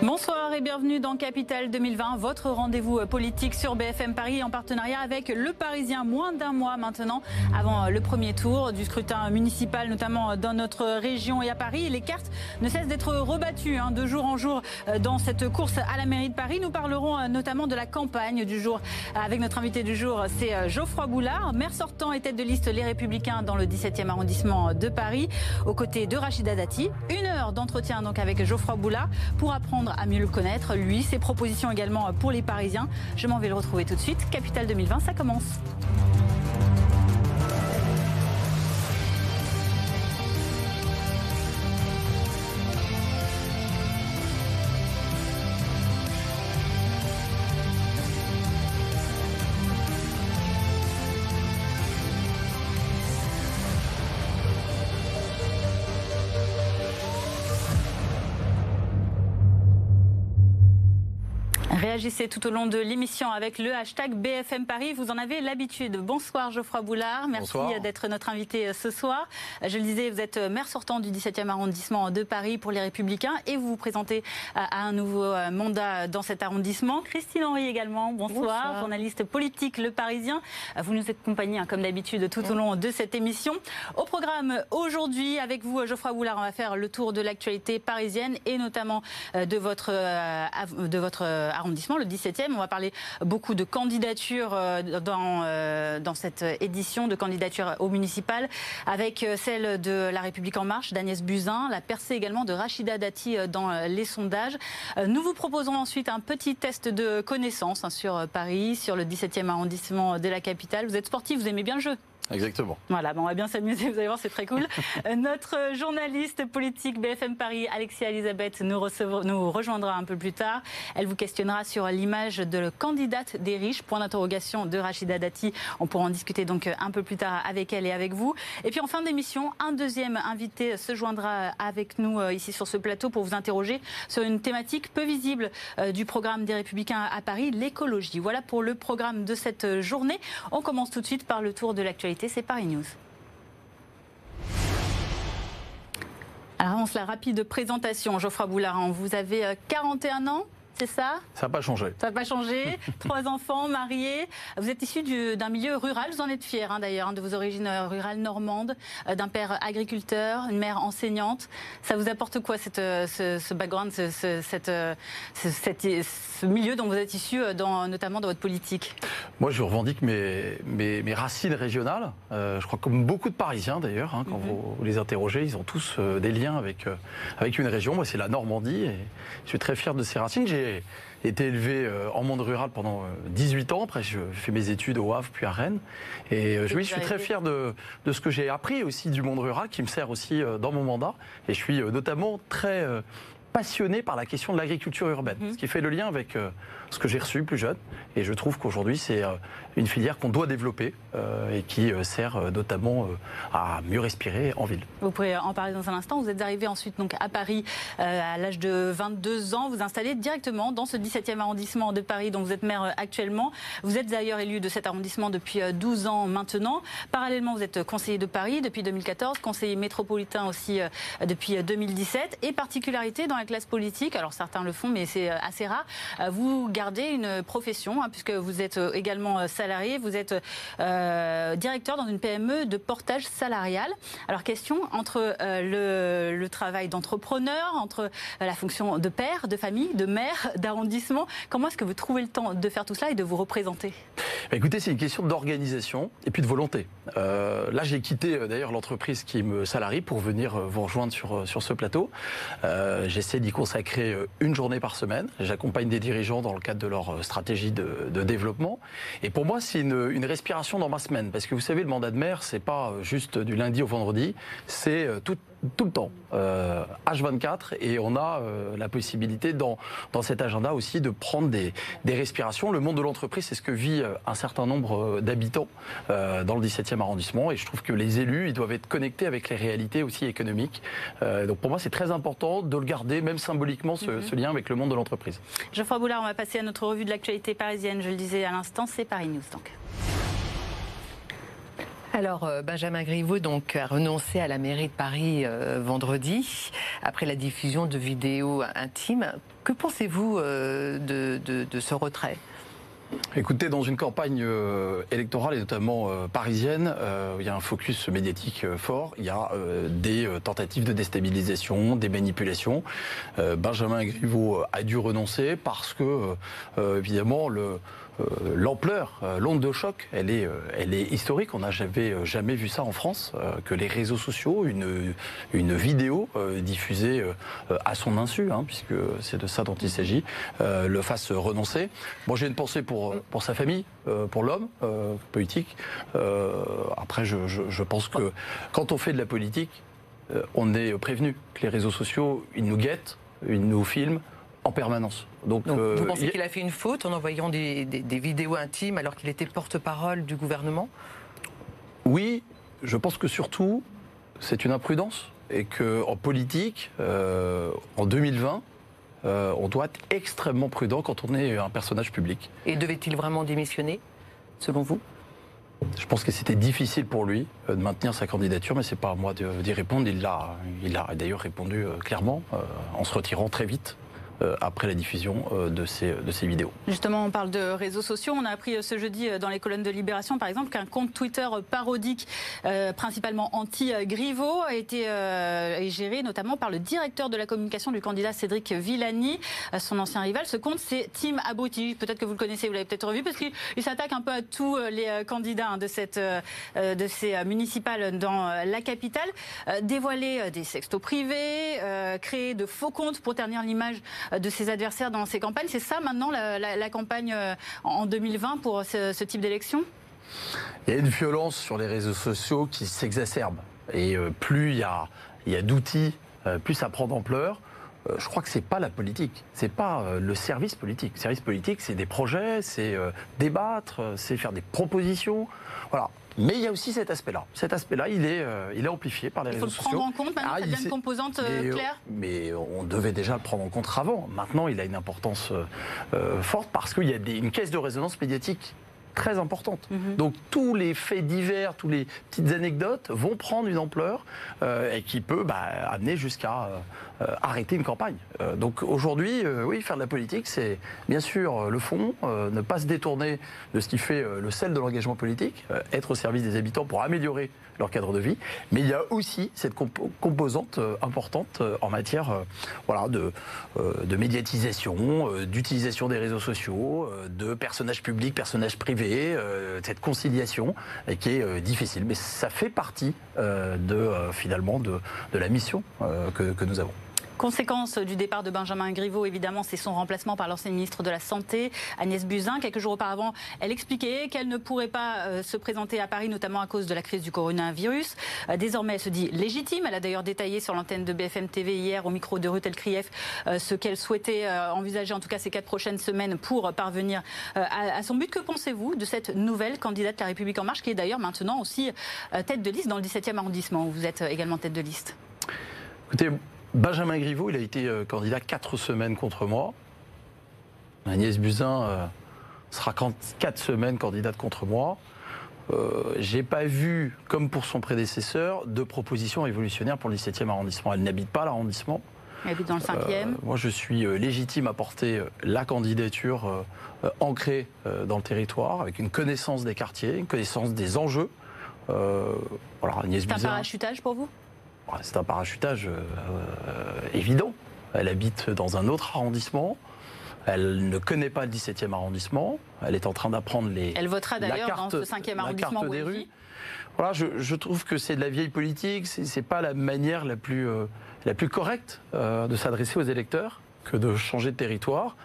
Bonsoir et bienvenue dans Capital 2020, votre rendez-vous politique sur BFM Paris en partenariat avec Le Parisien, moins d'un mois maintenant avant le premier tour du scrutin municipal, notamment dans notre région et à Paris. Les cartes ne cessent d'être rebattues hein, de jour en jour dans cette course à la mairie de Paris. Nous parlerons notamment de la campagne du jour avec notre invité du jour, c'est Geoffroy Boulard, maire sortant et tête de liste Les Républicains dans le 17e arrondissement de Paris, aux côtés de Rachida Dati. Une heure d'entretien donc avec Geoffroy Boulard pour apprendre à mieux le connaître, lui, ses propositions également pour les Parisiens. Je m'en vais le retrouver tout de suite. Capital 2020, ça commence. Réagissez tout au long de l'émission avec le hashtag BFM Paris. Vous en avez l'habitude. Bonsoir Geoffroy Boulard. Merci d'être notre invité euh, ce soir. Je le disais, vous êtes euh, maire sortant du 17e arrondissement de Paris pour les Républicains et vous vous présentez à un nouveau euh, mandat dans cet arrondissement. Christine Henry également. Bonsoir, journaliste politique Le Parisien. Vous nous accompagnez hein, comme d'habitude tout au long de cette émission. Au programme aujourd'hui avec vous Geoffroy Boulard, on va faire le tour de l'actualité parisienne et notamment de votre de votre arrondissement le 17e. On va parler beaucoup de candidatures euh, dans, euh, dans cette édition, de candidatures au municipal, avec euh, celle de La République En Marche, d'Agnès Buzyn, la percée également de Rachida Dati dans les sondages. Nous vous proposons ensuite un petit test de connaissance hein, sur Paris, sur le 17e arrondissement de la capitale. Vous êtes sportif, vous aimez bien le jeu? Exactement. Voilà, on va bien s'amuser, vous allez voir, c'est très cool. Euh, notre journaliste politique BFM Paris, Alexia Elisabeth, nous, nous rejoindra un peu plus tard. Elle vous questionnera sur l'image de candidate des riches, point d'interrogation de Rachida Dati. On pourra en discuter donc un peu plus tard avec elle et avec vous. Et puis en fin d'émission, un deuxième invité se joindra avec nous euh, ici sur ce plateau pour vous interroger sur une thématique peu visible euh, du programme des Républicains à Paris, l'écologie. Voilà pour le programme de cette journée. On commence tout de suite par le tour de l'actualité c'est Paris News. Alors, on se la rapide présentation. Geoffroy Boulard, vous avez 41 euh, ans c'est ça? Ça n'a pas changé. Ça n'a pas changé. Trois enfants, mariés. Vous êtes issu d'un milieu rural, vous en êtes fier hein, d'ailleurs, hein, de vos origines euh, rurales normandes, euh, d'un père agriculteur, une mère enseignante. Ça vous apporte quoi cette, euh, ce, background, ce, cette, ce, milieu dont vous êtes issu, dans, notamment dans votre politique? Moi, je revendique mes, mes, racines régionales. je crois comme beaucoup de Parisiens d'ailleurs, hein, quand mhm. vous, les interrogez, ils ont tous des liens avec, avec une région. Moi, c'est la Normandie et je suis très fier de ces racines. J'ai été élevé euh, en monde rural pendant 18 euh, ans. Après, je fais mes études au Havre, puis à Rennes. Et euh, je, suis très fier de, de ce que j'ai appris aussi du monde rural, qui me sert aussi dans mon mandat. Et je suis notamment très passionné par la question de l'agriculture urbaine, mhm. ce qui fait le lien avec ce que j'ai reçu plus jeune. Et je trouve qu'aujourd'hui, c'est euh, une filière qu'on doit développer euh, et qui sert notamment à mieux respirer en ville. Vous pourrez en parler dans un instant. Vous êtes arrivé ensuite donc à Paris à l'âge de 22 ans. Vous installez directement dans ce 17e arrondissement de Paris dont vous êtes maire actuellement. Vous êtes d'ailleurs élu de cet arrondissement depuis 12 ans maintenant. Parallèlement, vous êtes conseiller de Paris depuis 2014, conseiller métropolitain aussi depuis 2017 et particularité dans la classe politique, alors certains le font, mais c'est euh, assez rare, euh, vous gardez une profession, hein, puisque vous êtes euh, également salarié, vous êtes directeur dans une PME de portage salarial. Alors question, entre le, travail d'entrepreneur, entre la fonction de père, de famille, de maire, d'arrondissement, comment est-ce que vous trouvez le temps de faire tout cela et de vous représenter? Bah, Écoutez, c'est une question d'organisation et puis de volonté. là, j'ai quitté d'ailleurs l'entreprise qui me salarie pour venir vous rejoindre sur, sur ce plateau. J'essaie d'y consacrer euh, une journée par semaine. J'accompagne des dirigeants dans le de leur euh, stratégie de, développement. Et pour moi, c'est une, respiration dans ma semaine. Parce que vous savez, le mandat de maire, c'est pas euh, juste du lundi au vendredi, c'est tout, tout le temps, euh, H24, et on a euh, la possibilité dans, dans cet agenda aussi de prendre des, des respirations. Le monde de l'entreprise, c'est ce que vit euh, un certain nombre d'habitants dans le 17e arrondissement, et je trouve que les élus, ils doivent être connectés avec les réalités aussi économiques. donc pour moi, c'est très important de le garder, même symboliquement, ce, mhm. ce lien avec le monde de l'entreprise. Geoffroy Boulard, on va passer à notre revue de l'actualité parisienne. Je le disais à l'instant, c'est Paris News donc. Alors, euh, Benjamin Griveaux donc, a renoncé à la mairie de Paris euh, vendredi, après la diffusion de vidéos intimes. Que pensez-vous euh, de, ce retrait? Écoutez, dans une campagne électorale et notamment parisienne, il y a un focus médiatique fort, il y a des tentatives de déstabilisation, des manipulations. Benjamin Griveaux a dû renoncer parce que, évidemment, le, l'ampleur, euh, l'onde de choc, elle est, euh, elle est historique. On n'a jamais, vu ça en France, que les réseaux sociaux, une, une vidéo diffusée à son insu, hein, puisque c'est de ça dont il s'agit, le fasse renoncer. Moi, j'ai une pensée pour, pour sa famille, pour l'homme politique. après, je, je, pense que quand on fait de la politique, on est prévenu que les réseaux sociaux, ils nous guettent, ils nous filment, en permanence. Donc, vous euh, pensez qu'il a fait une faute en envoyant des, vidéos intimes alors qu'il était porte-parole du gouvernement? Oui, je pense que surtout, c'est une imprudence et qu'en politique, euh, en 2020, euh, on doit être extrêmement prudent quand on est un personnage public. Et devait-il vraiment démissionner, selon vous? Je pense que c'était difficile pour lui de maintenir sa candidature, mais c'est pas à moi d'y répondre. Il a, il a d'ailleurs répondu clairement en se retirant très vite après la diffusion euh, de ces, de ces vidéos. Justement, on parle de réseaux sociaux. On a appris euh, ce jeudi dans les colonnes de Libération, par exemple, qu'un compte Twitter parodique, principalement anti-Griveaux, a été géré notamment par le directeur de la communication du candidat Cédric Villani, son ancien rival. Ce compte, c'est Tim Abouti. Peut-être que vous le connaissez, vous l'avez peut-être revu, parce qu'il s'attaque un peu à tous les candidats hein, de, cette, de ces municipales dans la capitale. Dévoiler des sextos privés, créer de faux comptes pour ternir l'image de ses adversaires dans ses campagnes. C'est ça maintenant la, campagne euh, en 2020 pour ce, type d'élection? Il y a une violence sur les réseaux sociaux qui s'exacerbe. Et euh, plus il y a, d'outils, euh, plus ça prend d'ampleur je crois que c'est pas la politique, c'est pas le service politique. Le service politique, c'est des projets, c'est débattre, c'est faire des propositions. Voilà. Mais il y a aussi cet aspect-là. Cet aspect-là, il est, euh, il est amplifié par les réseaux sociaux. Il faut le prendre en compte maintenant, ah, ça devient une composante euh, mais, claire Mais on devait déjà le prendre en compte avant. Maintenant, il a une importance euh, forte parce qu'il y a une caisse de résonance médiatique très importante. Mhm. Donc tous les faits divers, toutes les petites anecdotes vont prendre une ampleur euh, et qui peut bah, amener jusqu'à euh, arrêter une campagne. Euh, donc aujourd'hui, oui, faire de la politique, c'est bien sûr le fond, ne pas se détourner de ce qui fait le sel de l'engagement politique, être au service des habitants pour améliorer leur cadre de vie. Mais il y a aussi cette composante importante en matière voilà, de, de médiatisation, d'utilisation des réseaux sociaux, de personnages publics, personnages privés euh, cette conciliation qui est euh, difficile. Mais ça fait partie euh, de, finalement de, la mission que nous avons. Conséquence du départ de Benjamin Griveaux, évidemment, c'est son remplacement par l'ancienne ministre de la Santé, Agnès Buzyn. Quelques jours auparavant, elle expliquait qu'elle ne pourrait pas euh, se présenter à Paris, notamment à cause de la crise du coronavirus. Euh, désormais, elle se dit légitime. Elle a d'ailleurs détaillé sur l'antenne de BFM TV hier, au micro de Rutel Krief, euh, ce qu'elle souhaitait envisager, en tout cas ces quatre prochaines semaines, pour parvenir à, son but. Que pensez-vous de cette nouvelle candidate la République En Marche, qui est d'ailleurs maintenant aussi tête de liste dans le 17e arrondissement, où vous êtes également tête de liste? Écoutez, Benjamin Griveaux, il a été euh, candidat quatre semaines contre moi. Agnès Buzyn euh, sera quatre semaines candidate contre moi. Euh, j'ai pas vu, comme pour son prédécesseur, de proposition révolutionnaire pour le 17e arrondissement. Elle n'habite pas l'arrondissement. Elle habite dans le 5e. moi, je suis légitime à porter la candidature ancrée dans le territoire, avec une connaissance des quartiers, une connaissance des enjeux. voilà, C'est un parachutage pour vous? C'est un parachutage euh, euh, évident. Elle habite dans un autre arrondissement. Elle ne connaît pas le 17e arrondissement. Elle est en train d'apprendre les. Elle votera d'ailleurs dans ce 5e arrondissement. des rues. Voilà, je, trouve que c'est de la vieille politique. C'est pas la manière la plus, euh, la plus correcte de s'adresser aux électeurs que de changer de territoire.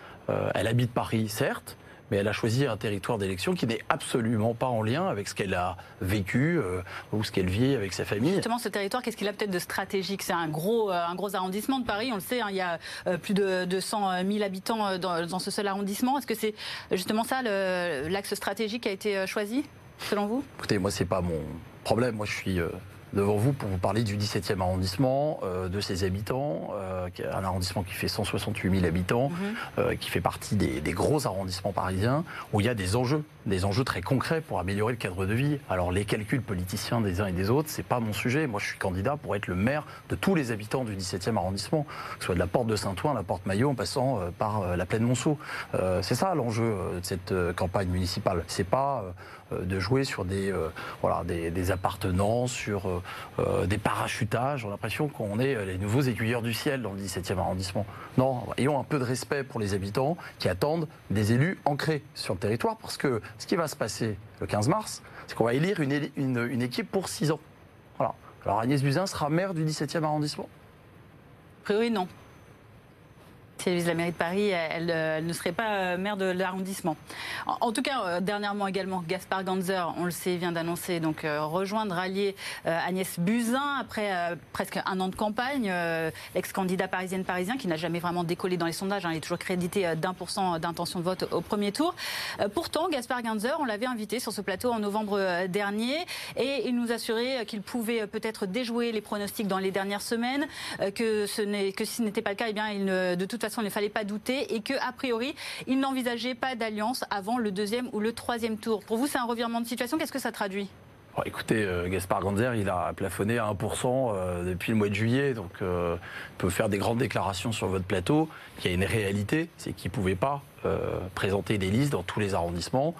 elle habite Paris, certes, mais elle a choisi un territoire d'élection qui n'est absolument pas en lien avec ce qu'elle a vécu euh, ou ce qu'elle vit avec sa famille. Justement, ce territoire, qu'est-ce qu'il a peut-être de stratégique? C'est un gros, euh, un gros arrondissement de Paris, on le sait, hein, il y a euh, plus de 200 000 habitants dans, ce seul arrondissement. Est-ce que c'est justement ça l'axe stratégique qui a été choisi, selon vous? Écoutez, moi, c'est pas mon problème. Moi, je suis devant vous pour vous parler du 17e arrondissement, euh, de ses habitants, euh, un arrondissement qui fait 168 000 habitants, mhm. euh, qui fait partie des, gros arrondissements parisiens, où il y a des enjeux, des enjeux très concrets pour améliorer le cadre de vie. Alors les calculs politiciens des uns et des autres, c'est pas mon sujet. Moi, je suis candidat pour être le maire de tous les habitants du 17e arrondissement, que ce soit de la porte de Saint-Ouen, la porte Maillot, en passant par la plaine Monceau. c'est ça l'enjeu de cette campagne municipale. C'est pas de jouer sur des, voilà, des, des appartenances, sur euh, des parachutages. J'ai l'impression qu'on est euh, les nouveaux aiguilleurs du ciel dans le 17e arrondissement. Non, ayons un peu de respect pour les habitants qui attendent des élus ancrés sur le territoire parce que ce qui va se passer le 15 mars, c'est qu'on va élire une, équipe pour 6 ans. Alors Agnès Buzyn sera maire du 17e arrondissement? A priori, non si elle vise la mairie de Paris, elle, euh, ne serait pas euh, maire de l'arrondissement. En, tout cas, euh, dernièrement également, Gaspard Ganzer, on le sait, vient d'annoncer donc rejoindre, allier Agnès Buzyn après presque un an de campagne. L'ex-candidat parisienne parisien qui n'a jamais vraiment décollé dans les sondages, hein, il est toujours crédité d'un pour cent d'intention de vote au premier tour. pourtant, Gaspard Ganzer, on l'avait invité sur ce plateau en novembre dernier et il nous assurait qu'il pouvait peut-être déjouer les pronostics dans les dernières semaines, que, ce que si ce n'était pas le cas, eh bien, il ne, de toute façon, il ne fallait pas douter et que, a priori, il n'envisageait pas d'alliance avant le deuxième ou le troisième tour. Pour vous, c'est un revirement de situation. Qu'est-ce que ça traduit? Écoutez, euh, Gaspard Ganzer, il a plafonné à 1% euh, depuis le mois de juillet, donc euh, il peut faire des grandes déclarations sur votre plateau. Il y a une réalité, c'est qu'il ne pouvait pas présenter des listes dans tous les arrondissements.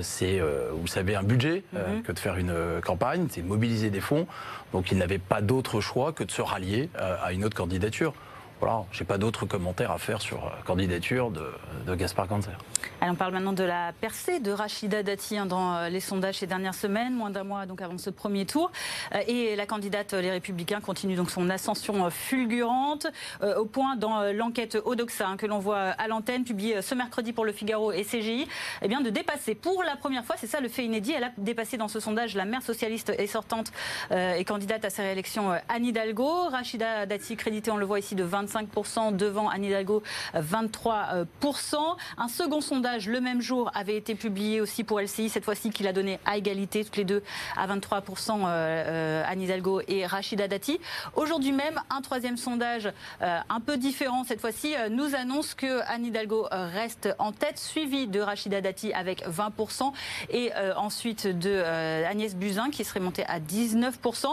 c'est, vous savez, un budget mhm. que de faire une campagne, c'est mobiliser des fonds. Donc il n'avait pas d'autre choix que de se rallier à une autre candidature voilà, j'ai pas d'autres commentaires à faire sur la euh, candidature de, de Gaspard Ganzer. on parle maintenant de la percée de Rachida Dati hein, dans euh, les sondages ces dernières semaines, moins d'un mois donc avant ce premier tour. Euh, et la candidate Les Républicains continue donc son ascension fulgurante, au point dans l'enquête Odoxa hein, que l'on voit à l'antenne, publiée ce mercredi pour le Figaro et CGI, eh bien de dépasser pour la première fois, c'est ça le fait inédit, elle a dépassé dans ce sondage la maire socialiste et sortante et candidate à sa réélection Anne Hidalgo. Rachida Dati crédité, on le voit ici, de 20 25% devant Anne Hidalgo 23%. Un second sondage le même jour avait été publié aussi pour LCI, cette fois-ci qu'il a donné à égalité, toutes les deux à 23% euh, euh, Anne Hidalgo et Rachida Dati. Aujourd'hui même, un troisième sondage euh, un peu différent cette fois-ci nous annonce que Anne Hidalgo reste en tête, suivi de Rachida Dati avec 20% et ensuite de Agnès Buzyn qui serait montée à 19%.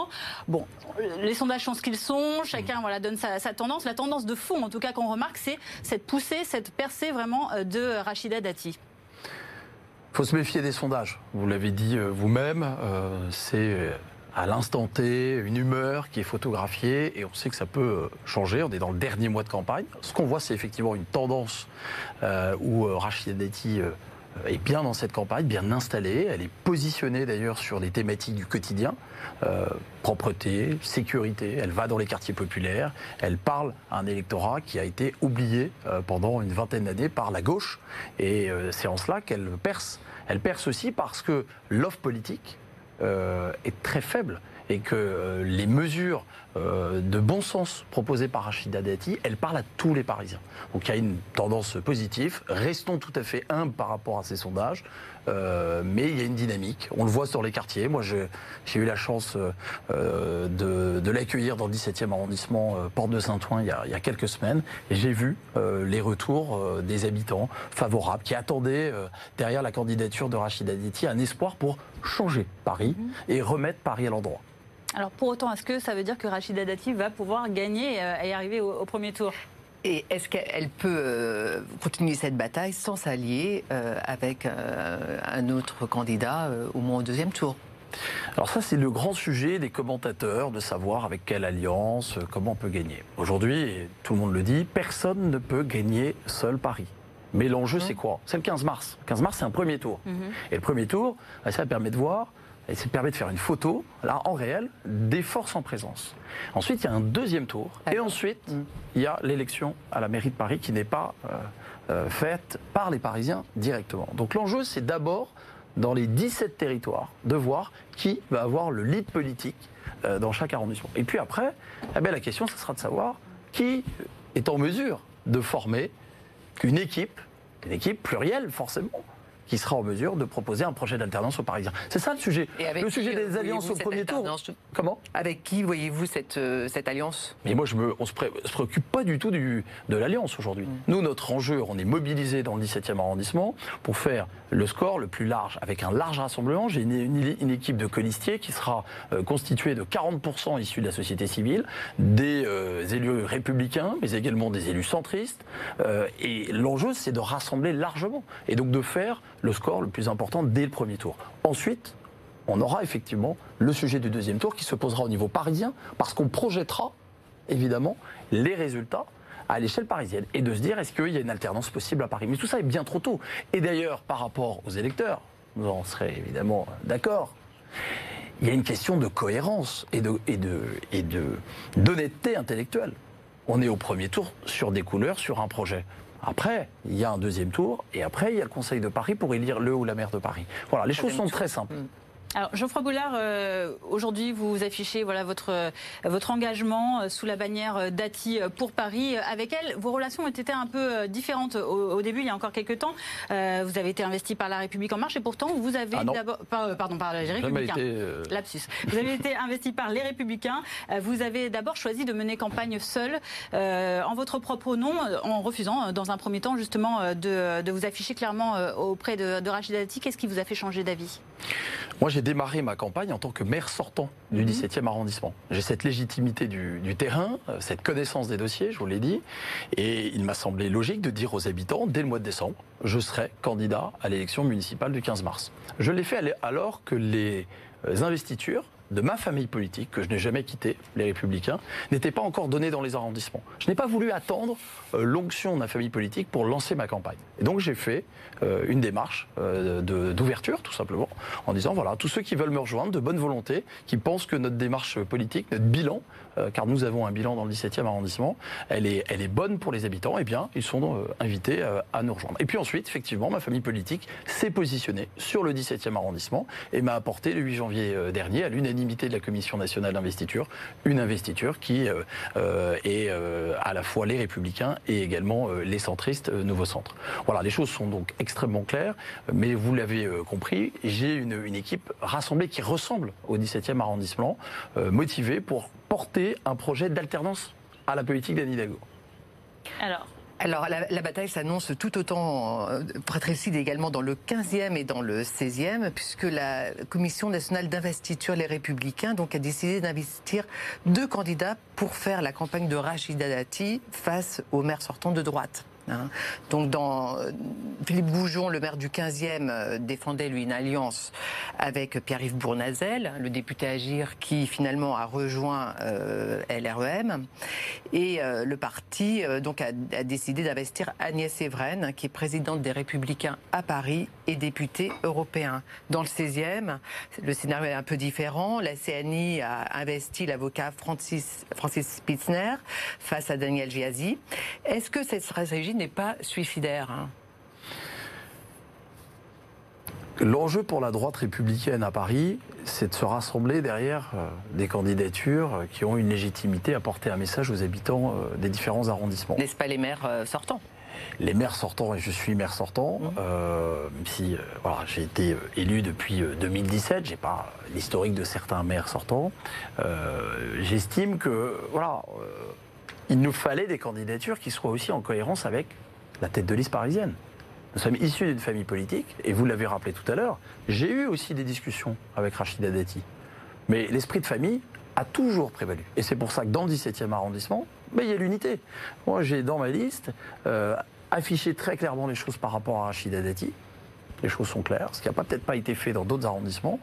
Bon, les sondages sont ce qu'ils sont, chacun voilà, donne sa, tendance de fond, en tout cas qu'on remarque, c'est cette poussée, cette percée vraiment euh, de Rachida Dati. Il faut se méfier des sondages. Vous l'avez dit euh, vous-même, euh, c'est à l'instant T une humeur qui est photographiée et on sait que ça peut changer. On est dans le dernier mois de campagne. Ce qu'on voit, c'est effectivement une tendance où Rachida Dati est bien dans cette campagne, bien installée. Elle est positionnée d'ailleurs sur des thématiques du quotidien. Euh, propreté, sécurité. Elle va dans les quartiers populaires. Elle parle à un électorat qui a été oublié euh, pendant une vingtaine d'années par la gauche. Et euh, c'est en cela qu'elle perce. Elle perce aussi parce que l'offre politique est très faible et que les mesures de bon sens proposées par Rachida Dati, elles parlent à tous les Parisiens. Donc il y a une tendance positive. Restons tout à fait humbles par rapport à ces sondages. Euh, mais il y a une dynamique. On le voit sur les quartiers. Moi, j'ai eu la chance euh, de, l'accueillir dans le 17e arrondissement, euh, Porte de Saint-Ouen, il, y a quelques semaines. Et j'ai vu les retours des habitants favorables qui attendaient, derrière la candidature de Rachida Dati, un espoir pour changer Paris mhm. et remettre Paris à l'endroit. Alors pour autant, est-ce que ça veut dire que Rachida Dati va pouvoir gagner et arriver au premier tour? Et est-ce qu'elle peut euh, continuer cette bataille sans s'allier euh, avec euh, un autre candidat au moins au deuxième tour? Alors ça, c'est le grand sujet des commentateurs, de savoir avec quelle alliance, comment on peut gagner. Aujourd'hui, tout le monde le dit, personne ne peut gagner seul Paris. Mais l'enjeu, mmh. c'est quoi? C'est le 15 mars. Le 15 mars, c'est un premier tour. Mmh. Et le premier tour, ça permet de voir et ça permet de faire une photo, là, en réel, des forces en présence. Ensuite, il y a un deuxième tour. Et ensuite, mm. il y a l'élection à la mairie de Paris qui n'est pas euh, euh, faite par les Parisiens directement. Donc l'enjeu, c'est d'abord, dans les 17 territoires, de voir qui va avoir le lead politique euh, dans chaque arrondissement. Et puis après, eh bien, la question, ce sera de savoir qui est en mesure de former une équipe, une équipe plurielle forcément, qui sera en mesure de proposer un projet d'alternance aux Parisiens. C'est ça le sujet. le sujet des alliances au premier tour. Comment? Avec qui voyez-vous cette, euh, cette alliance? Mais moi, je me, on se, se préoccupe pas du tout du, de l'alliance aujourd'hui. Mm. Nous, notre enjeu, on est mobilisé dans le 17e arrondissement pour faire le score le plus large, avec un large rassemblement. J'ai une, équipe de colistiers qui sera euh, constituée de 40% issus de la société civile, des euh, élus républicains, mais également des élus centristes. et l'enjeu, c'est de rassembler largement. Et donc de faire le score le plus important dès le premier tour. Ensuite, on aura effectivement le sujet du deuxième tour qui se posera au niveau parisien, parce qu'on projettera évidemment les résultats à l'échelle parisienne et de se dire est-ce qu'il y a une alternance possible à Paris? Mais tout ça est bien trop tôt. Et d'ailleurs, par rapport aux électeurs, nous en serons évidemment d'accord, il y a une question de cohérence et d'honnêteté intellectuelle. On est au premier tour sur des couleurs, sur un projet. Après, il y a un deuxième tour, et après, il y a le Conseil de Paris pour élire le ou la maire de Paris. Voilà, les choses sont très simples. Mm. Alors, Geoffroy Boulard, euh, aujourd'hui, vous affichez voilà, votre, euh, votre engagement euh, sous la bannière d'Ati pour Paris. Avec elle, vos relations ont été un peu différentes au, début, il y a encore quelques temps. vous avez été investi par La République En Marche et pourtant, vous avez ah d'abord. pardon, par les Républicains. Lapsus. Vous avez été investi par les Républicains. vous avez d'abord choisi de mener campagne seul, en votre propre nom, en refusant, dans un premier temps, justement, de, de vous afficher clairement auprès de, de Rachida Dati. Qu'est-ce qui vous a fait changer d'avis? Moi, j'ai démarré ma campagne en tant que maire sortant du 17e mhm. arrondissement. J'ai cette légitimité du, terrain, euh, cette connaissance des dossiers, je vous l'ai dit, et il m'a semblé logique de dire aux habitants, dès le mois de décembre, je serai candidat à l'élection municipale du 15 mars. Je l'ai fait alors que les euh, investitures de ma famille politique, que je n'ai jamais quitté, les Républicains, n'étaient pas encore données dans les arrondissements. Je n'ai pas voulu attendre euh, l'onction de ma famille politique pour lancer ma campagne. Et donc j'ai fait euh, une démarche euh, d'ouverture, tout simplement, en disant voilà, tous ceux qui veulent me rejoindre, de bonne volonté, qui pensent que notre démarche politique, notre bilan, car nous avons un bilan dans le 17e arrondissement, elle est, elle est bonne pour les habitants, et eh bien, ils sont invités à nous rejoindre. Et puis ensuite, effectivement, ma famille politique s'est positionnée sur le 17e arrondissement et m'a apporté le 8 janvier dernier, à l'unanimité de la Commission nationale d'investiture, une investiture qui est à la fois les républicains et également euh, les centristes euh, Nouveau Centre. Voilà, les choses sont donc extrêmement claires, mais vous l'avez euh, compris, j'ai une, équipe rassemblée qui ressemble au 17e arrondissement, motivée pour porter un projet d'alternance à la politique d'Anne Hidalgo. Alors, alors la, bataille s'annonce tout autant précise également dans le 15e et dans le 16e, puisque la Commission nationale d'investiture Les Républicains donc, a décidé d'investir deux candidats pour faire la campagne de Rachida Dati face au maire sortant de droite. Hein. Donc, dans euh, Philippe Goujon, le maire du 15e, euh, défendait lui une alliance avec Pierre-Yves Bournazel, le député Agir, qui finalement a rejoint euh, LREM. Et le parti a, décidé d'investir Agnès Evren, qui est présidente des Républicains à Paris et députée européen. Dans le 16e, le scénario est un peu différent. La CNI a investi l'avocat Francis, Francis Spitzner face à Daniel Giazi. Est-ce que cette stratégie n'est pas suicidaire. Hein? L'enjeu pour la droite républicaine à Paris, c'est de se rassembler derrière euh, des candidatures qui ont une légitimité à porter un message aux habitants euh, des différents arrondissements. N'est-ce pas les maires euh, sortants? Les maires sortants, et je suis maire sortant, mmh. même si voilà, j'ai été élu depuis 2017, j'ai pas l'historique de certains maires sortants, j'estime que voilà, il nous fallait des candidatures qui soient aussi en cohérence avec la tête de liste parisienne. Nous sommes issus d'une famille politique, et vous l'avez rappelé tout à l'heure, j'ai eu aussi des discussions avec Rachida Dati. Mais l'esprit de famille a toujours prévalu. Et c'est pour ça que dans le 17e arrondissement, ben, il y a l'unité. Moi, j'ai dans ma liste euh, affiché très clairement les choses par rapport à Rachida Dati les choses sont claires, ce qui n'a peut-être pas été fait dans d'autres arrondissements.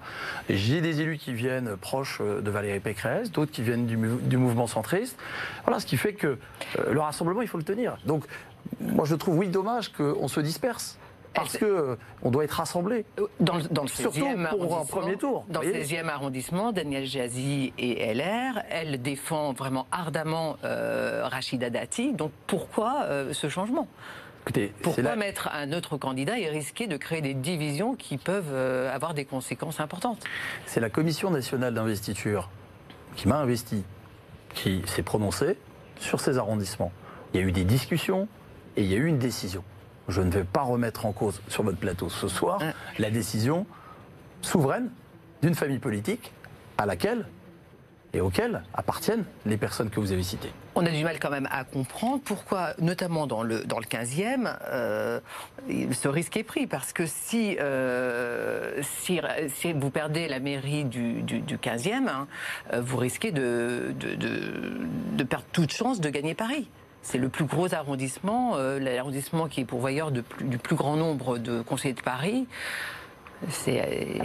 J'ai des élus qui viennent proches euh, de Valérie Pécresse, d'autres qui viennent du, mouvement centriste. Voilà, ce qui fait que euh, le rassemblement, il faut le tenir. Donc, moi, je trouve, oui, dommage qu'on se disperse parce qu'on euh, doit être rassemblés. Dans, dans le 16e pour un premier tour. Dans le 16e arrondissement, Daniel Jazi et LR, elle défend vraiment ardemment Rachida Dati. Donc pourquoi ce changement? Pourquoi mettre un autre candidat et risquer de créer des divisions qui peuvent euh, avoir des conséquences importantes? C'est la Commission nationale d'investiture qui m'a investi, qui s'est prononcée sur ces arrondissements. Il y a eu des discussions et il y a eu une décision. Je ne vais pas remettre en cause sur votre plateau ce soir la décision souveraine d'une famille politique à laquelle et auxquelles appartiennent les personnes que vous avez citées. On a du mal quand même à comprendre pourquoi, notamment dans le, dans le 15e, euh, ce risque est pris. Parce que si, euh, si, vous perdez la mairie du, du, 15e, hein, euh, vous risquez de, de, perdre toute chance de gagner Paris. C'est le plus gros arrondissement, l'arrondissement qui est pourvoyeur du plus grand nombre de conseillers de Paris. C'est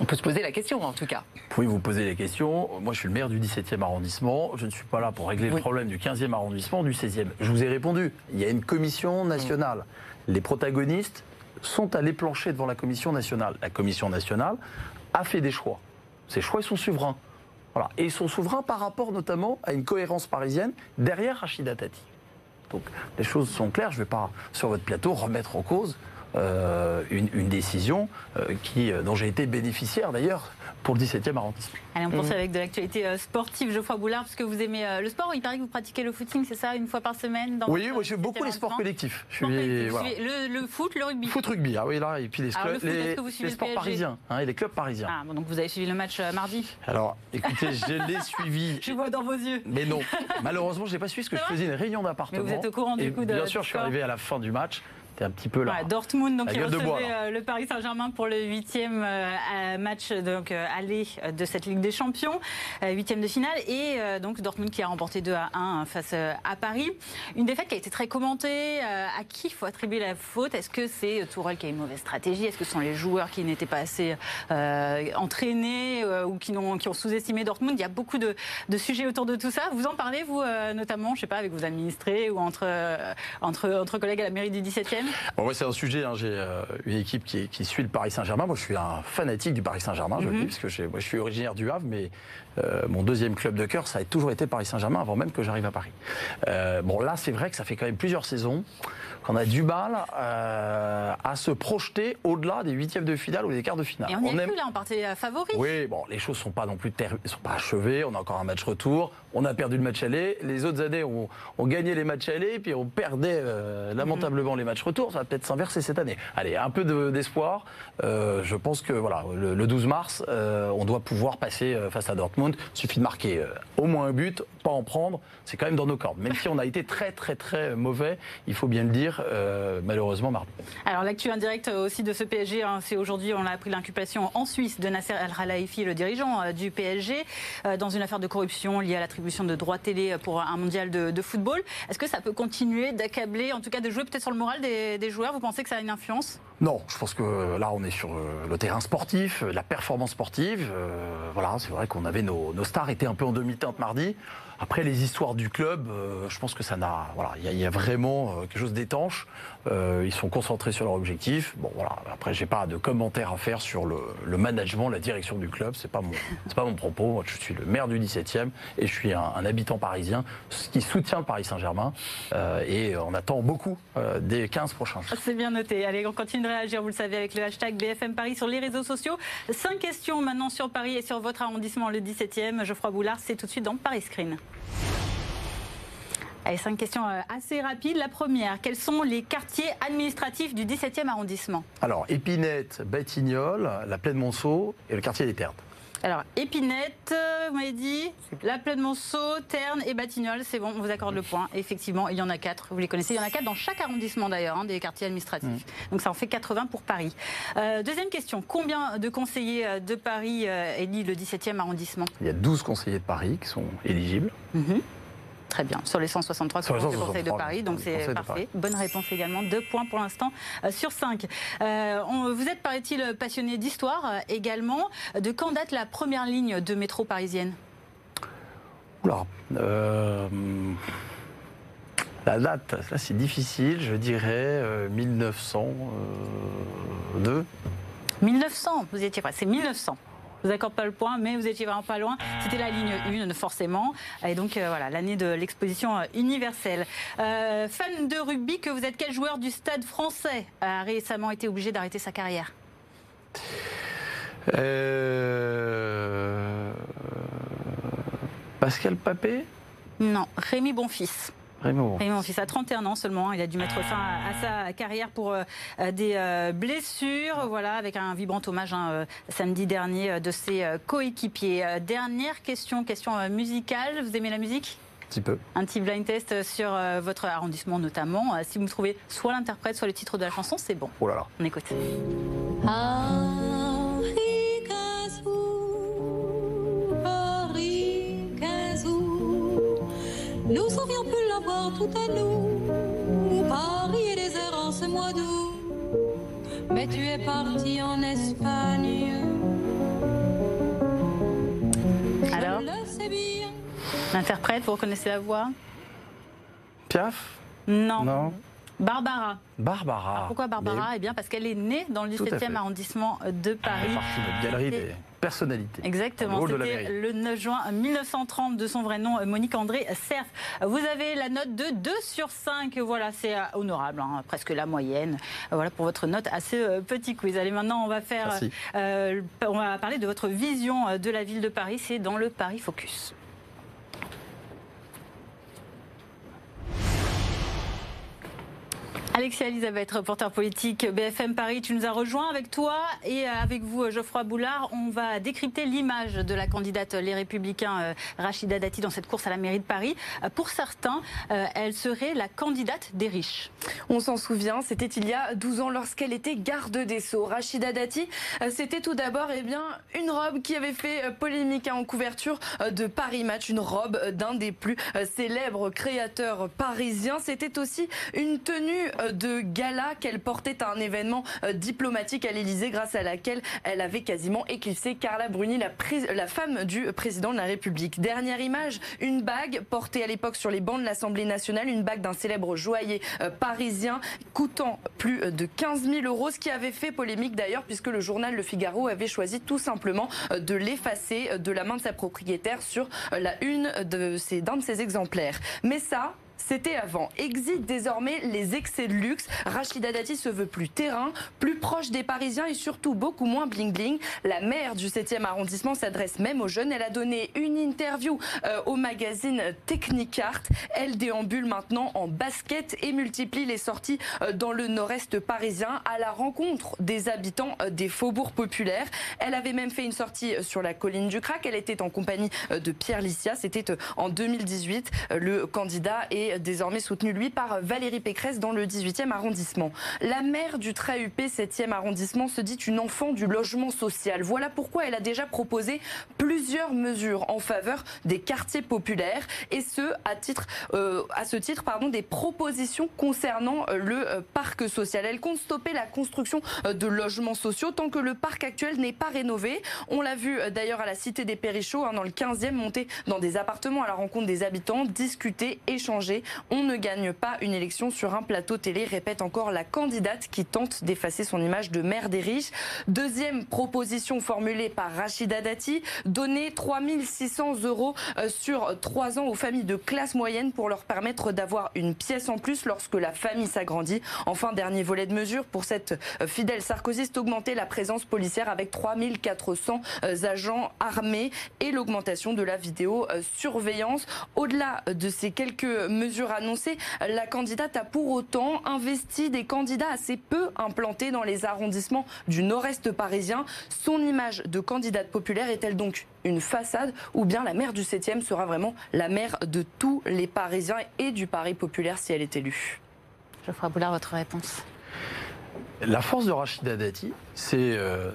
on peut se poser la question en tout cas. Vous pouvez vous poser la question. Moi je suis le maire du 17e arrondissement. Je ne suis pas là pour régler le problème du 15e arrondissement, du 16e. Je vous ai répondu. Il y a une commission nationale. Les protagonistes sont allés plancher devant la commission nationale. La commission nationale a fait des choix. Ces choix ils sont souverains. Et ils sont souverains par rapport notamment à une cohérence parisienne derrière Rachida Tati. Donc les choses sont claires. Je ne vais pas sur votre plateau remettre en cause euh, une, décision euh, euh, dont j'ai été bénéficiaire d'ailleurs pour le 17e arrondissement. Allez, on poursuit mmh. avec de l'actualité sportive. Geoffroy Boulard, parce que vous aimez le sport, il paraît que vous pratiquez le footing, c'est ça, une fois par semaine dans Oui, moi j'aime beaucoup les sports collectifs. Je suis, le, foot, le rugby Foot, rugby, ah oui, là, et puis les, les, sports parisiens, hein, et les clubs parisiens. Ah, bon, donc vous avez suivi le match mardi Alors, écoutez, je l'ai suivi. Je vois dans vos yeux. Mais non, malheureusement, je n'ai pas suivi parce que je faisais une réunion d'appartement. vous êtes au courant du coup de. Bien sûr, je suis arrivé à la fin du match un petit peu là. Dortmund, donc, il recevait euh, le Paris Saint-Germain pour le huitième euh, match donc, euh, aller de cette Ligue des Champions, huitième de finale. Et donc Dortmund qui a remporté 2 à 1 face à Paris. Une défaite qui a été très commentée. à qui il faut attribuer la faute? Est-ce que c'est Tourelle qui a une mauvaise stratégie? Est-ce que ce sont les joueurs qui n'étaient pas assez entraînés ou qui ont, qui ont sous-estimé Dortmund? Il y a beaucoup de, sujets autour de tout ça. Vous en parlez, vous, notamment, je sais pas, avec vos administrés ou entre, entre, entre collègues à la mairie du 17e Bon, c'est un sujet. Hein, j'ai euh, une équipe qui, suit le Paris Saint-Germain. Moi, je suis un fanatique du Paris Saint-Germain, je le mhm. dis, parce que moi, je suis originaire du Havre, mais euh, mon deuxième club de cœur, ça a toujours été Paris Saint-Germain avant même que j'arrive à Paris. Euh, bon, là, c'est vrai que ça fait quand même plusieurs saisons qu'on a du mal à se projeter au-delà des huitièmes de finale ou des quarts de finale. Et on, est plus là, on partait favori. Oui, bon, les choses sont pas non plus sont pas achevées. On a encore un match retour. On a perdu le match aller. Les autres années, on, gagné les matchs aller, puis on perdait lamentablement les matchs retour ça va peut-être s'inverser cette année. Allez, un peu d'espoir. Euh, je pense que voilà, le, 12 mars, euh, on doit pouvoir passer euh, face à Dortmund. Il suffit de marquer au moins un but, pas en prendre. C'est quand même dans nos cordes. Même si on a été très très très mauvais, il faut bien le dire, malheureusement mardi. Alors l'actu indirect aussi de ce PSG, hein, c'est aujourd'hui on a appris l'inculpation en Suisse de Nasser El Khelaifi, le dirigeant du PSG, dans une affaire de corruption liée à de droits télé pour un mondial de, football. Est-ce que ça peut continuer d'accabler, en tout cas de jouer peut-être sur le moral des, joueurs? Vous pensez que ça a une influence? Non, je pense que là, on est sur euh, le terrain sportif, la performance sportive. Euh, voilà, c'est vrai qu'on avait nos, nos, stars étaient un peu en demi-teinte mardi. Après, les histoires du club, euh, je pense que ça n'a. Voilà, il y, a vraiment quelque chose d'étanche. Euh, ils sont concentrés sur leur objectif. Bon, voilà. Après, j'ai pas de commentaires à faire sur le, management, la direction du club. C'est pas mon, c'est pas mon propos. Moi, je suis le maire du 17e et je suis un, habitant parisien qui soutient le Paris Saint-Germain. et on attend beaucoup des 15 prochains. C'est bien noté. Allez, on continue de réagir, vous le savez, avec le hashtag BFM Paris sur les réseaux sociaux. Cinq questions maintenant sur Paris et sur votre arrondissement, le 17e. Geoffroy Boulard, c'est tout de suite dans Paris Screen. Allez, cinq questions euh, assez rapides. La première, quels sont les quartiers administratifs du 17e arrondissement Alors, Épinette, Batignolles, la Plaine Monceau et le quartier des Ternes. Alors, Épinette, euh, vous m'avez dit, la Plaine Monceau, Ternes et Batignolles, c'est bon, on vous accorde le point. Effectivement, il y en a quatre, vous les connaissez. Il y en a quatre dans chaque arrondissement d'ailleurs, hein, des quartiers administratifs. Mmh. Donc ça en fait 80 pour Paris. Euh, deuxième question, combien de conseillers de Paris élit le 17e arrondissement? Il y a 12 conseillers de Paris qui sont éligibles. Mmh. Très bien. Sur les 163 que du Conseil de Paris, donc c'est parfait. Bonne réponse également. Deux points pour l'instant euh, sur cinq. Euh, vous êtes, paraît-il, passionné d'histoire euh, également. De quand date la première ligne de métro parisienne? Oula. La date, là c'est difficile, je dirais 1902. 1900, vous étiez prêt, c'est 1900 vous accorde pas le point, mais vous étiez vraiment pas loin. C'était la ligne 1, forcément. Et donc, euh, voilà, l'année de l'exposition euh, universelle. Euh, fan de rugby, que vous êtes quel joueur du stade français a récemment été obligé d'arrêter sa carrière? Pascal Papé? Non, Rémi Bonfils. Raymond. Raymond Fils a 31 ans seulement. Il a dû mettre fin à, sa carrière pour euh, des euh, blessures. Voilà, avec un vibrant hommage hein, euh, samedi dernier de ses coéquipiers. Dernière question, question musicale. Vous aimez la musique? Un petit peu. Un petit blind test sur votre arrondissement notamment. Si vous me trouvez soit l'interprète, soit le titre de la chanson, c'est bon. Oh là là. On écoute. Nous tout à nous. Paris est désert en ce mois d'août. Mais tu es parti en Espagne. Alors L'interprète, vous reconnaissez la voix? Piaf? Non. Non. Barbara. Barbara. pourquoi Barbara? Eh bien parce qu'elle est née dans le 17e arrondissement de Paris. Elle partie de notre galerie des Exactement. C'était le 9 juin 1930 de son vrai nom, Monique André Cerf. Vous avez la note de 2 sur 5. Voilà, c'est euh, honorable, hein, presque la moyenne. Voilà pour votre note assez euh, petit quiz. Allez, maintenant on va faire, euh, on va parler de votre vision de la ville de Paris. C'est dans le Paris Focus. Alexia Elisabeth, reporter politique BFM Paris, tu nous as rejoint avec toi et avec vous Geoffroy Boulard. On va décrypter l'image de la candidate Les Républicains euh, Rachida Dati dans cette course à la mairie de Paris. Euh, pour certains, euh, elle serait la candidate des riches. On s'en souvient, c'était il y a 12 ans lorsqu'elle était garde des Sceaux. Rachida Dati, c'était tout d'abord eh bien, une robe qui avait fait polémique en couverture de Paris Match, une robe d'un des plus célèbres créateurs parisiens. C'était aussi une tenue de gala qu'elle portait à un événement euh, diplomatique à l'Elysée grâce à laquelle elle avait quasiment éclipsé Carla Bruni, la, femme du président de la République. Dernière image, une bague portée à l'époque sur les bancs de l'Assemblée nationale, une bague d'un célèbre joaillier euh, parisien coûtant plus de 15 000 euros, ce qui avait fait polémique d'ailleurs puisque le journal Le Figaro avait choisi tout simplement euh, de l'effacer de la main de sa propriétaire sur la une de d'un de ses exemplaires. Mais ça, c'était avant. Exit désormais les excès de luxe. Rachida Dati se veut plus terrain, plus proche des Parisiens et surtout beaucoup moins bling-bling. La maire du 7e arrondissement s'adresse même aux jeunes. Elle a donné une interview euh, au magazine Technicart. Elle déambule maintenant en basket et multiplie les sorties euh, dans le nord-est parisien à la rencontre des habitants euh, des faubourgs populaires. Elle avait même fait une sortie sur la colline du Crac. Elle était en compagnie de Pierre Licia. C'était en 2018. Le candidat désormais soutenu, lui, par Valérie Pécresse dans le 18e arrondissement. La maire du très huppé 7e arrondissement se dit une enfant du logement social. Voilà pourquoi elle a déjà proposé plusieurs mesures en faveur des quartiers populaires et ce, à, titre, euh, à ce titre, pardon, des propositions concernant euh, le euh, parc social. Elle compte stopper la construction de logements sociaux tant que le parc actuel n'est pas rénové. On l'a vu d'ailleurs à la Cité des Périchots, hein, dans le 15e, monter dans des appartements à la rencontre des habitants, discuter, échanger. On ne gagne pas une élection sur un plateau télé, répète encore la candidate qui tente d'effacer son image de mère des riches. Deuxième proposition formulée par Rachida Dati, donner 3600 euros euh, sur trois ans aux familles de classe moyenne pour leur permettre d'avoir une pièce en plus lorsque la famille s'agrandit. Enfin, dernier volet de mesure pour cette euh, fidèle sarkozyste, augmenter la présence policière avec 3400 euh, agents armés et l'augmentation de la vidéosurveillance. Au-delà de ces quelques la candidate a pour autant investi des candidats assez peu implantés dans les arrondissements du nord-est parisien. Son image de candidate populaire est-elle donc une façade ou bien la maire du 7e sera vraiment la maire de tous les Parisiens et du Paris populaire si elle est élue? Geoffroy Boulard, votre réponse La force de Rachida Dati, c'est euh,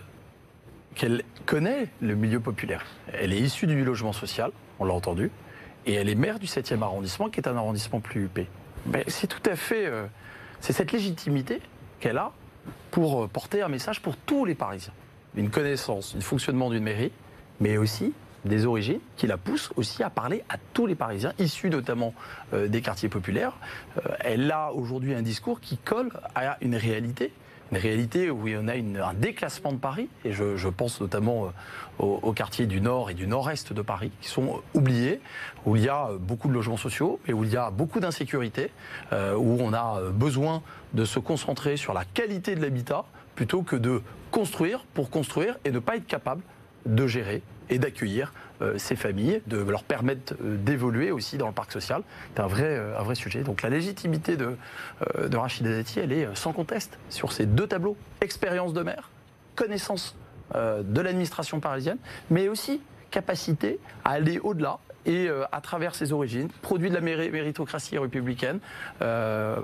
qu'elle connaît le milieu populaire. Elle est issue du logement social, on l'a entendu et elle est maire du 7e arrondissement, qui est un arrondissement plus huppé. C'est tout à fait. Euh, c'est cette légitimité qu'elle a pour euh, porter un message pour tous les Parisiens. Une connaissance du fonctionnement d'une mairie, mais aussi des origines qui la poussent aussi à parler à tous les Parisiens, issus notamment euh, des quartiers populaires. elle a aujourd'hui un discours qui colle à une réalité une réalité où on a un déclassement de Paris, et je, pense notamment euh, aux, quartiers du nord et du nord-est de Paris, qui sont oubliés, où il y a beaucoup de logements sociaux, et où il y a beaucoup d'insécurité, euh, où on a besoin de se concentrer sur la qualité de l'habitat, plutôt que de construire pour construire et ne pas être capable de gérer et d'accueillir euh, ces familles, de leur permettre euh, d'évoluer aussi dans le parc social. C'est un vrai, euh, sujet. Donc la légitimité de, de Rachida elle est sans conteste sur ces deux tableaux. Expérience de maire, connaissance de l'administration parisienne, mais aussi capacité à aller au-delà et à travers ses origines, produit de la méritocratie républicaine,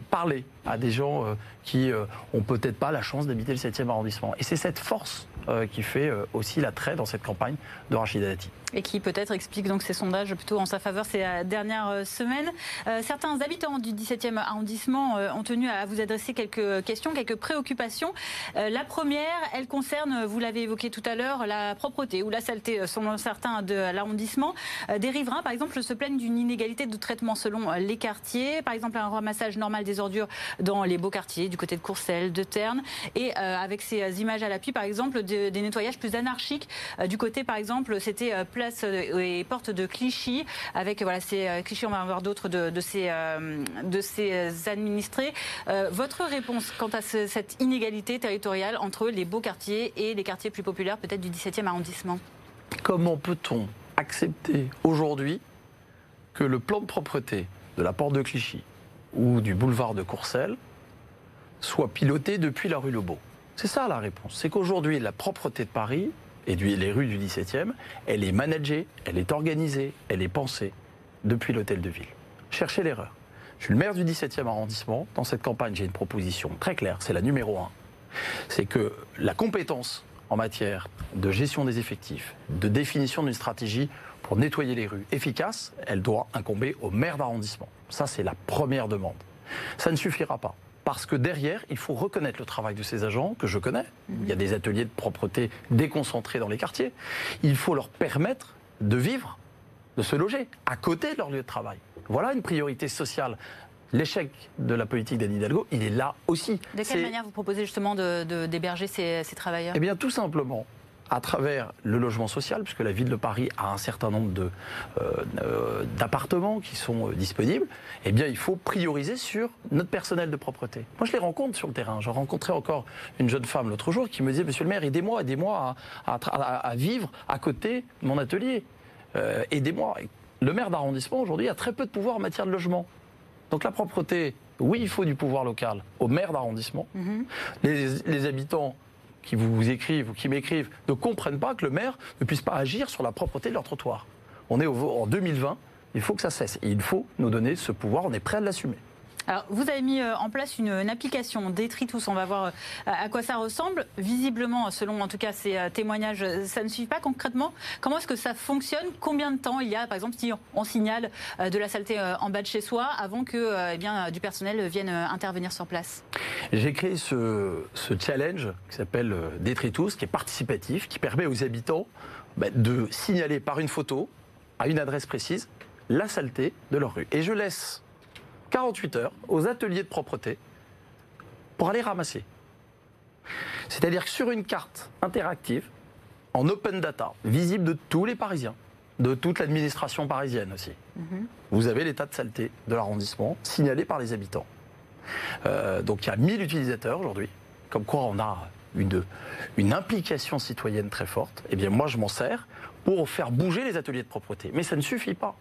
parler à des gens qui ont peut-être pas la chance d'habiter le 7e arrondissement. Et c'est cette force qui fait aussi l'attrait dans cette campagne de Rachida Dati et qui peut-être explique donc ces sondages plutôt en sa faveur ces euh, dernières euh, semaines. Euh, certains habitants du 17e arrondissement ont tenu à vous adresser quelques questions, quelques préoccupations. la première, elle concerne, vous l'avez évoqué tout à l'heure, la propreté ou la saleté, selon certains de l'arrondissement. des riverains, par exemple, se plaignent d'une inégalité de traitement selon les quartiers. Par exemple, un ramassage normal des ordures dans les beaux quartiers, du côté de Courcelles, de Terne, et avec ces images à l'appui, par exemple, des nettoyages plus anarchiques. du côté, par exemple, c'était place et porte de Clichy, avec voilà, ces euh, Clichy, on va avoir d'autres de, ces, euh, de ces administrés. Euh, votre réponse quant à cette inégalité territoriale entre les beaux quartiers et les quartiers plus populaires, peut-être du 17e arrondissement? Comment peut-on accepter aujourd'hui que le plan de propreté de la porte de Clichy ou du boulevard de Courcelles soit piloté depuis la rue Lebeau C'est ça la réponse. C'est qu'aujourd'hui, la propreté de Paris, et les rues du 17e, elle est managée, elle est organisée, elle est pensée depuis l'hôtel de ville. Cherchez l'erreur. Je suis le maire du 17e arrondissement. Dans cette campagne, j'ai une proposition très claire, c'est la numéro un. C'est que la compétence en matière de gestion des effectifs, de définition d'une stratégie pour nettoyer les rues efficace, elle doit incomber au maire d'arrondissement. Ça, c'est la première demande. Ça ne suffira pas parce que derrière, il faut reconnaître le travail de ces agents, que je connais. Il y a des ateliers de propreté déconcentrés dans les quartiers. Il faut leur permettre de vivre, de se loger, à côté de leur lieu de travail. Voilà une priorité sociale. L'échec de la politique d'Anne Hidalgo, il est là aussi. De quelle manière vous proposez justement d'héberger ces, ces travailleurs? Eh bien, tout simplement à travers le logement social, puisque la ville de Paris a un certain nombre euh, euh, d'appartements qui sont euh, disponibles, eh bien, il faut prioriser sur notre personnel de propreté. Moi, je les rencontre sur le terrain. J'ai rencontré encore une jeune femme l'autre jour qui me disait, Monsieur le maire, aidez-moi, aidez-moi à, à, vivre à côté de mon atelier. aidez-moi. Le maire d'arrondissement, aujourd'hui, a très peu de pouvoir en matière de logement. Donc la propreté, oui, il faut du pouvoir local au maire d'arrondissement. Mm-hmm. les, les habitants qui vous écrivent ou qui m'écrivent ne comprennent pas que le maire ne puisse pas agir sur la propreté de leur trottoir. On est en 2020, il faut que ça cesse. Et il faut nous donner ce pouvoir, on est prêt à l'assumer. Alors, vous avez mis euh, en place une, application Détritus, on va voir euh, à quoi ça ressemble. Visiblement, selon en tout cas ces euh, témoignages, ça ne suffit pas concrètement. Comment est-ce que ça fonctionne? Combien de temps il y a, par exemple, si on signale de la saleté en bas de chez soi avant que eh bien, du personnel vienne intervenir sur place? J'ai créé ce, challenge qui s'appelle Détritus, qui est participatif, qui permet aux habitants bah, de signaler par une photo à une adresse précise la saleté de leur rue. Et je laisse 48 heures aux ateliers de propreté pour aller ramasser. C'est-à-dire que sur une carte interactive, en open data, visible de tous les Parisiens, de toute l'administration parisienne aussi, mhm. vous avez l'état de saleté de l'arrondissement signalé par les habitants. Euh, donc il y a 1000 utilisateurs aujourd'hui, comme quoi on a une, une implication citoyenne très forte. Eh bien moi je m'en sers pour faire bouger les ateliers de propreté. Mais ça ne suffit pas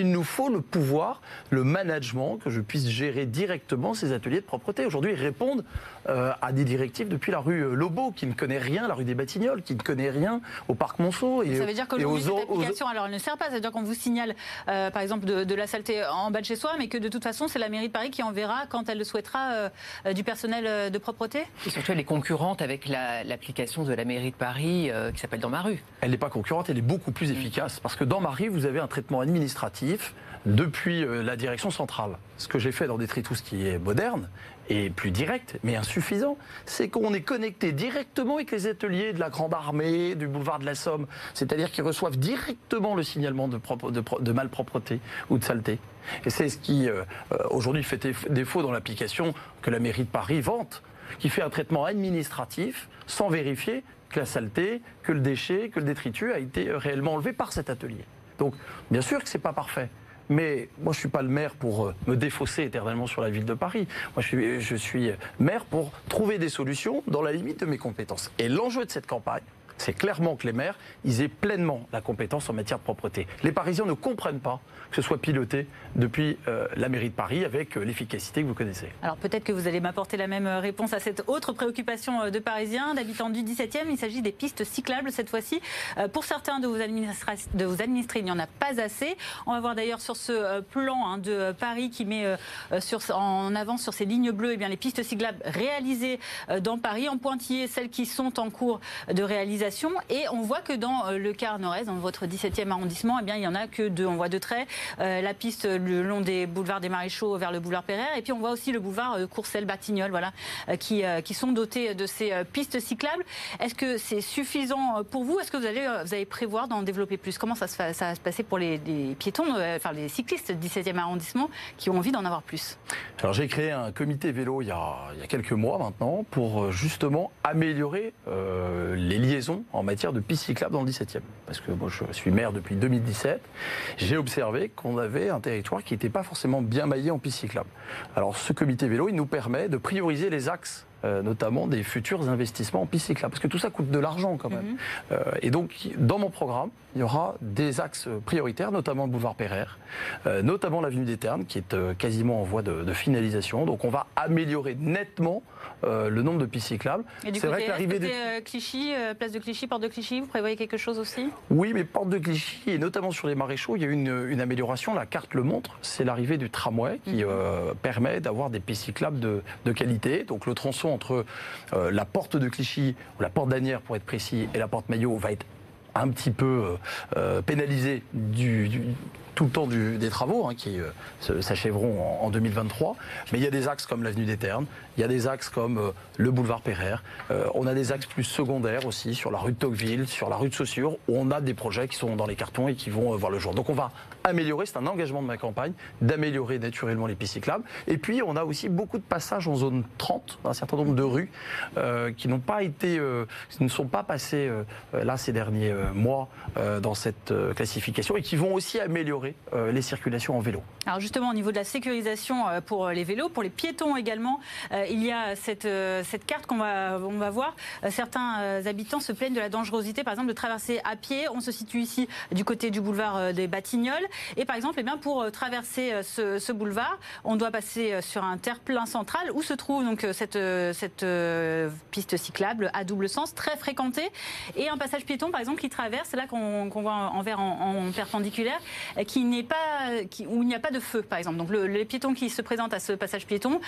il nous faut le pouvoir, le management, que je puisse gérer directement ces ateliers de propreté. Aujourd'hui, ils répondent euh, à des directives depuis la rue euh, Lobo, qui ne connaît rien, la rue des Batignolles, qui ne connaît rien au parc Monceau. Et, ça veut dire cette application, alors elle ne sert pas, c'est-à-dire qu'on vous signale, euh, par exemple, de, la saleté en bas de chez soi, mais que de toute façon, c'est la mairie de Paris qui enverra, quand elle le souhaitera, du personnel de propreté Et surtout, elle est concurrente avec l'application de la mairie de Paris qui s'appelle Dans ma rue. Elle n'est pas concurrente, elle est beaucoup plus efficace, parce que dans ma rue, vous avez un traitement administratif depuis euh, la direction centrale. Ce que j'ai fait dans des tritous qui est moderne et plus direct, mais insuffisant, c'est qu'on est connecté directement avec les ateliers de la Grande Armée, du boulevard de la Somme, c'est-à-dire qu'ils reçoivent directement le signalement de, malpropreté ou de saleté. Et c'est ce qui, euh, euh, aujourd'hui, fait défaut dans l'application que la mairie de Paris vante, qui fait un traitement administratif sans vérifier que la saleté, que le déchet, que le détritus a été réellement enlevé par cet atelier. Donc, bien sûr que ce n'est pas parfait. Mais moi, je ne suis pas le maire pour euh, me défausser éternellement sur la ville de Paris. Moi, je suis, maire pour trouver des solutions dans la limite de mes compétences. Et l'enjeu de cette campagne, c'est clairement que les maires, ils aient pleinement la compétence en matière de propreté. Les Parisiens ne comprennent pas que ce soit piloté depuis euh, la mairie de Paris avec euh, l'efficacité que vous connaissez. Alors peut-être que vous allez m'apporter la même euh, réponse à cette autre préoccupation de Parisiens, d'habitants du 17e. Il s'agit des pistes cyclables cette fois-ci. Pour certains de vos, de vos administrés, il n'y en a pas assez. On va voir d'ailleurs sur ce plan hein, de Paris qui met en avant sur ces lignes bleues eh bien, les pistes cyclables réalisées dans Paris, en pointillé celles qui sont en cours de réalisation. Et on voit que dans le quart nord-est, dans votre 17e arrondissement, eh bien, il n'y en a que deux. On voit deux traits. Euh, la piste le long des boulevards des Maréchaux vers le boulevard Pereire. Et puis on voit aussi le boulevard euh, Courcelles-Batignolles, voilà, euh, qui, qui sont dotés de ces pistes cyclables. Est-ce que c'est suffisant pour vous? Est-ce que vous allez, vous allez prévoir d'en développer plus? Comment ça, se, ça va se passer pour les, piétons, enfin les cyclistes du 17e arrondissement qui ont envie d'en avoir plus? Alors j'ai créé un comité vélo il y, a, il y a, quelques mois maintenant pour justement améliorer les liaisons en matière de pistes cyclables dans le 17e. Parce que moi je suis maire depuis 2017. J'ai observé qu'on avait un territoire qui n'était pas forcément bien maillé en piste cyclable. Alors ce comité vélo, il nous permet de prioriser les axes euh, notamment des futurs investissements en piste cyclable. Parce que tout ça coûte de l'argent quand même. Mhm. Euh, et donc, dans mon programme, il y aura des axes prioritaires, notamment le boulevard Pereire, euh, notamment l'avenue des Ternes, qui est quasiment en voie de, finalisation. Donc, on va améliorer nettement le nombre de pistes cyclables. C'est vrai que l'arrivée de Clichy, place de Clichy, porte de Clichy, vous prévoyez quelque chose aussi? Oui, mais porte de Clichy, et notamment sur les maréchaux, il y a eu une, amélioration. La carte le montre. C'est l'arrivée du tramway qui mhm. permet d'avoir des pistes cyclables de, de qualité. Donc, le tronçon entre euh, la porte de Clichy, ou la porte d'Anières pour être précis, et la porte Maillot va être un petit peu euh, euh, pénalisé du, tout le temps des travaux hein, qui s'achèveront en, 2023. Mais il y a des axes comme l'avenue des Ternes, il y a des axes comme le boulevard Pereire. on a des axes plus secondaires aussi sur la rue de Tocqueville, sur la rue de Saussure, où on a des projets qui sont dans les cartons et qui vont voir le jour. Donc on va améliorer, c'est un engagement de ma campagne, d'améliorer naturellement les pistes cyclables. Et puis, on a aussi beaucoup de passages en zone 30, un certain nombre de rues euh, qui n'ont pas été, euh, ne sont pas passées euh, là ces derniers mois dans cette classification et qui vont aussi améliorer les circulations en vélo. Alors justement, au niveau de la sécurisation pour les vélos, pour les piétons également, il y a cette, cette carte qu'on va, voir. Certains habitants se plaignent de la dangerosité, par exemple, de traverser à pied. On se situe ici du côté du boulevard des Batignolles. Et par exemple, eh pour euh, traverser euh, ce, boulevard, on doit passer euh, sur un terre-plein central où se trouve cette, piste cyclable à double sens, très fréquentée, et un passage piéton, par exemple, qui traverse, là qu'on voit en vert en, perpendiculaire, qui pas, où il n'y a pas de feu, par exemple. Donc le, les piétons qui se présentent à ce passage piéton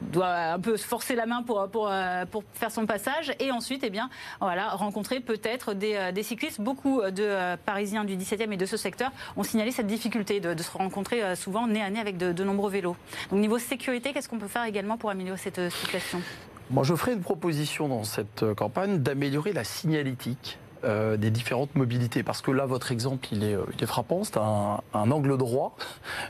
doit un peu se forcer la main pour, pour, pour faire son passage, et ensuite, eh bien, voilà, rencontrer peut-être des, des cyclistes. Beaucoup de Parisiens du 17e et de ce secteur ont signalé cette difficulté de, se rencontrer euh, souvent nez à nez avec de, nombreux vélos. Donc niveau sécurité, qu'est-ce qu'on peut faire également pour améliorer cette euh, situation? Moi, je ferai une proposition dans cette euh, campagne d'améliorer la signalétique des différentes mobilités. Parce que là, votre exemple, il est, il est frappant, c'est un, angle droit.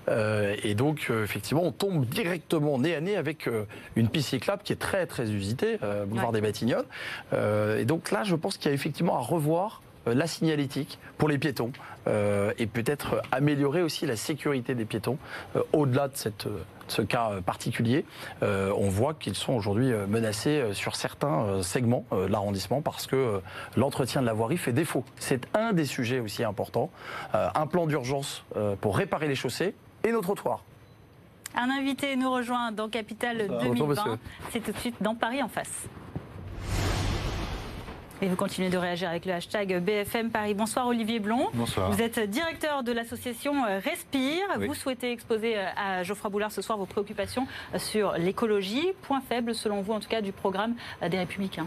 et donc, effectivement, on tombe directement nez à nez avec une piste cyclable qui est très, très usitée, boulevard des Batignolles. et donc là, je pense qu'il y a effectivement à revoir euh, la signalétique pour les piétons euh, et peut-être améliorer aussi la sécurité des piétons euh, au-delà de cette ce cas particulier, on voit qu'ils sont aujourd'hui menacés sur certains segments de l'arrondissement parce que l'entretien de la voirie fait défaut. C'est un des sujets aussi importants. un plan d'urgence pour réparer les chaussées et nos trottoirs. Un invité nous rejoint dans Capital 2020. C'est tout de suite dans Paris en face. Et vous continuez de réagir avec le hashtag BFM Paris. Bonsoir Olivier Blond. Bonsoir. Vous êtes directeur de l'association euh, Respire. Vous souhaitez exposer euh, à Geoffroy Boulard ce soir vos préoccupations euh, sur l'écologie. Point faible selon vous en tout cas du programme des Républicains.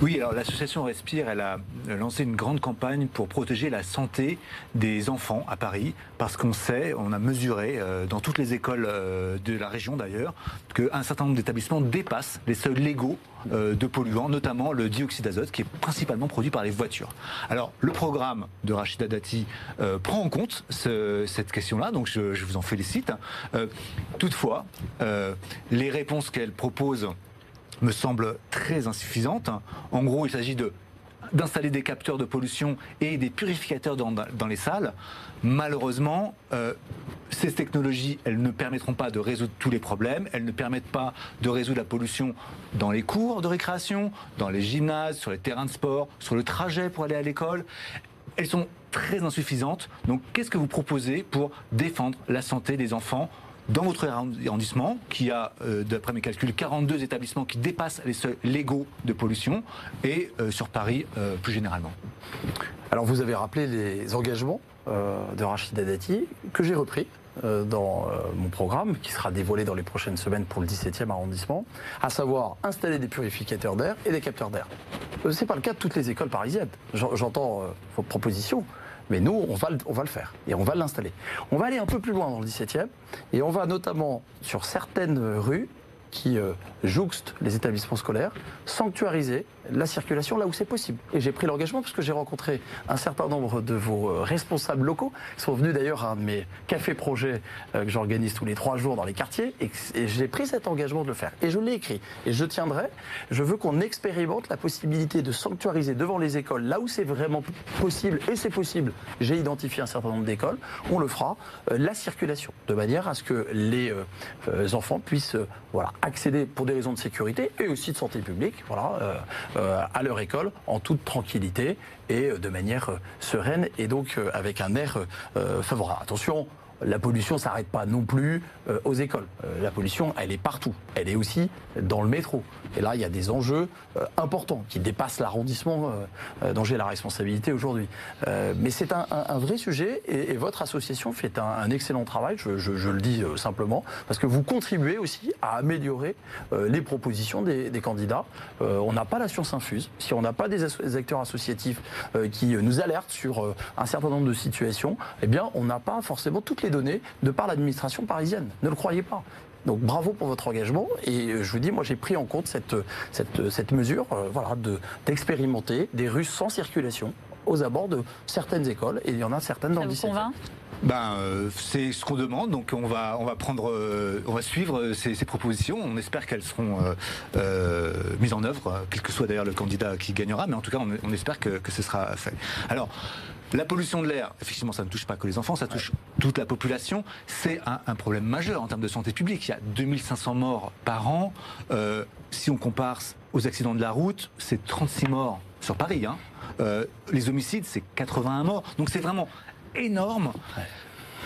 Oui, alors l'association Respire, elle a lancé une grande campagne pour protéger la santé des enfants à Paris, parce qu'on sait, on a mesuré dans toutes les écoles de la région d'ailleurs, qu'un certain nombre d'établissements dépassent les seuils légaux euh, de polluants, notamment le dioxyde d'azote, qui est principalement produit par les voitures. Alors, le programme de Rachida Dati euh, prend en compte cette question-là, donc je, vous en félicite. Euh, toutefois, les réponses qu'elle propose me semblent très insuffisantes. En gros, il s'agit de d'installer des capteurs de pollution et des purificateurs dans, les salles. Malheureusement, euh, ces technologies, elles ne permettront pas de résoudre tous les problèmes, elles ne permettent pas de résoudre la pollution dans les cours de récréation, dans les gymnases, sur les terrains de sport, sur le trajet pour aller à l'école. Elles sont très insuffisantes. Donc qu'est-ce que vous proposez pour défendre la santé des enfants dans votre arrondissement, qui a, euh, d'après mes calculs, 42 établissements qui dépassent les seuils légaux de pollution, et euh, sur Paris euh, plus généralement Alors vous avez rappelé les engagements de Rachida Dati, que j'ai repris dans mon programme, qui sera dévoilé dans les prochaines semaines pour le 17e arrondissement, à savoir installer des purificateurs d'air et des capteurs d'air. Ce n'est pas le cas de toutes les écoles parisiennes. J'entends vos propositions. Mais nous, on va, le, faire et on va l'installer. On va aller un peu plus loin dans le 17e et on va notamment sur certaines rues qui euh, jouxtent les établissements scolaires, sanctuariser la circulation là où c'est possible. Et j'ai pris l'engagement parce que j'ai rencontré un certain nombre de vos euh, responsables locaux, qui sont venus d'ailleurs à un de mes cafés projets euh, que j'organise tous les trois jours dans les quartiers, et, j'ai pris cet engagement de le faire. Et je l'ai écrit. Et je tiendrai, je veux qu'on expérimente la possibilité de sanctuariser devant les écoles, là où c'est vraiment possible, et c'est possible, j'ai identifié un certain nombre d'écoles, on le fera, euh, la circulation, de manière à ce que les enfants puissent voilà, accéder pour des raisons de sécurité et aussi de santé publique, voilà, euh, à leur école en toute tranquillité et euh, de manière euh, sereine et donc avec un air favorable. Attention, la pollution s'arrête pas non plus euh, aux écoles. Euh, la pollution, elle est partout. Elle est aussi dans le métro. Et là, il y a des enjeux euh, importants qui dépassent l'arrondissement dont j'ai la responsabilité aujourd'hui. mais c'est un, vrai sujet et, votre association fait un, excellent travail, je, le dis simplement, parce que vous contribuez aussi à améliorer les propositions des, candidats. on n'a pas la science infuse. Si on n'a pas des, acteurs associatifs qui nous alertent sur un certain nombre de situations, eh bien, on n'a pas forcément toutes les données de par l'administration parisienne. Ne le croyez pas. Donc bravo pour votre engagement et euh, je vous dis, moi j'ai pris en compte cette, cette, cette mesure euh, voilà, d'expérimenter des Russes sans circulation aux abords de certaines écoles et il y en a certaines dans le 17 ben, euh, c'est ce qu'on demande, donc on va, on va prendre, on va suivre ces, propositions. On espère qu'elles seront mises en œuvre, quel que soit d'ailleurs le candidat qui gagnera, mais en tout cas, on, on espère que, que ce sera fait. Alors, la pollution de l'air, effectivement, ça ne touche pas que les enfants, ça touche toute la population. C'est un, problème majeur en termes de santé publique. Il y a 2500 morts par an. Euh, si on compare aux accidents de la route, c'est 36 morts sur Paris. Hein. Euh, les homicides, c'est 81 morts. Donc c'est vraiment énorme.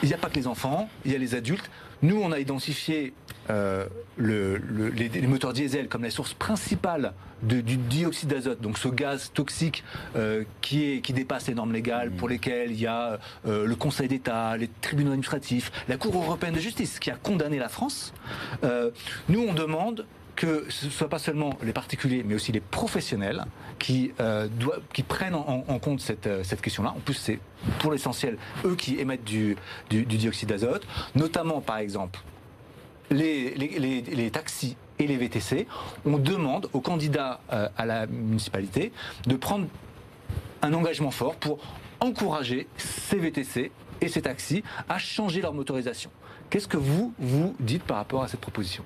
Il n'y a pas que les enfants, il y a les adultes. Nous, on a identifié euh, les, moteurs diesel comme la source principale du dioxyde d'azote, donc ce gaz toxique euh, qui, dépasse les normes légales, pour lesquelles il y a euh, le Conseil d'État, les tribunaux administratifs, la Cour européenne de justice qui a condamné la France. nous, on demande que ce ne soit pas seulement les particuliers, mais aussi les professionnels qui, prennent en, compte cette, question-là. En plus, c'est pour l'essentiel eux qui émettent du dioxyde d'azote, notamment par exemple les, taxis et les VTC, on demande aux candidats euh, à la municipalité de prendre un engagement fort pour encourager ces VTC et ces taxis à changer leur motorisation. Qu'est-ce que vous, vous dites par rapport à cette proposition?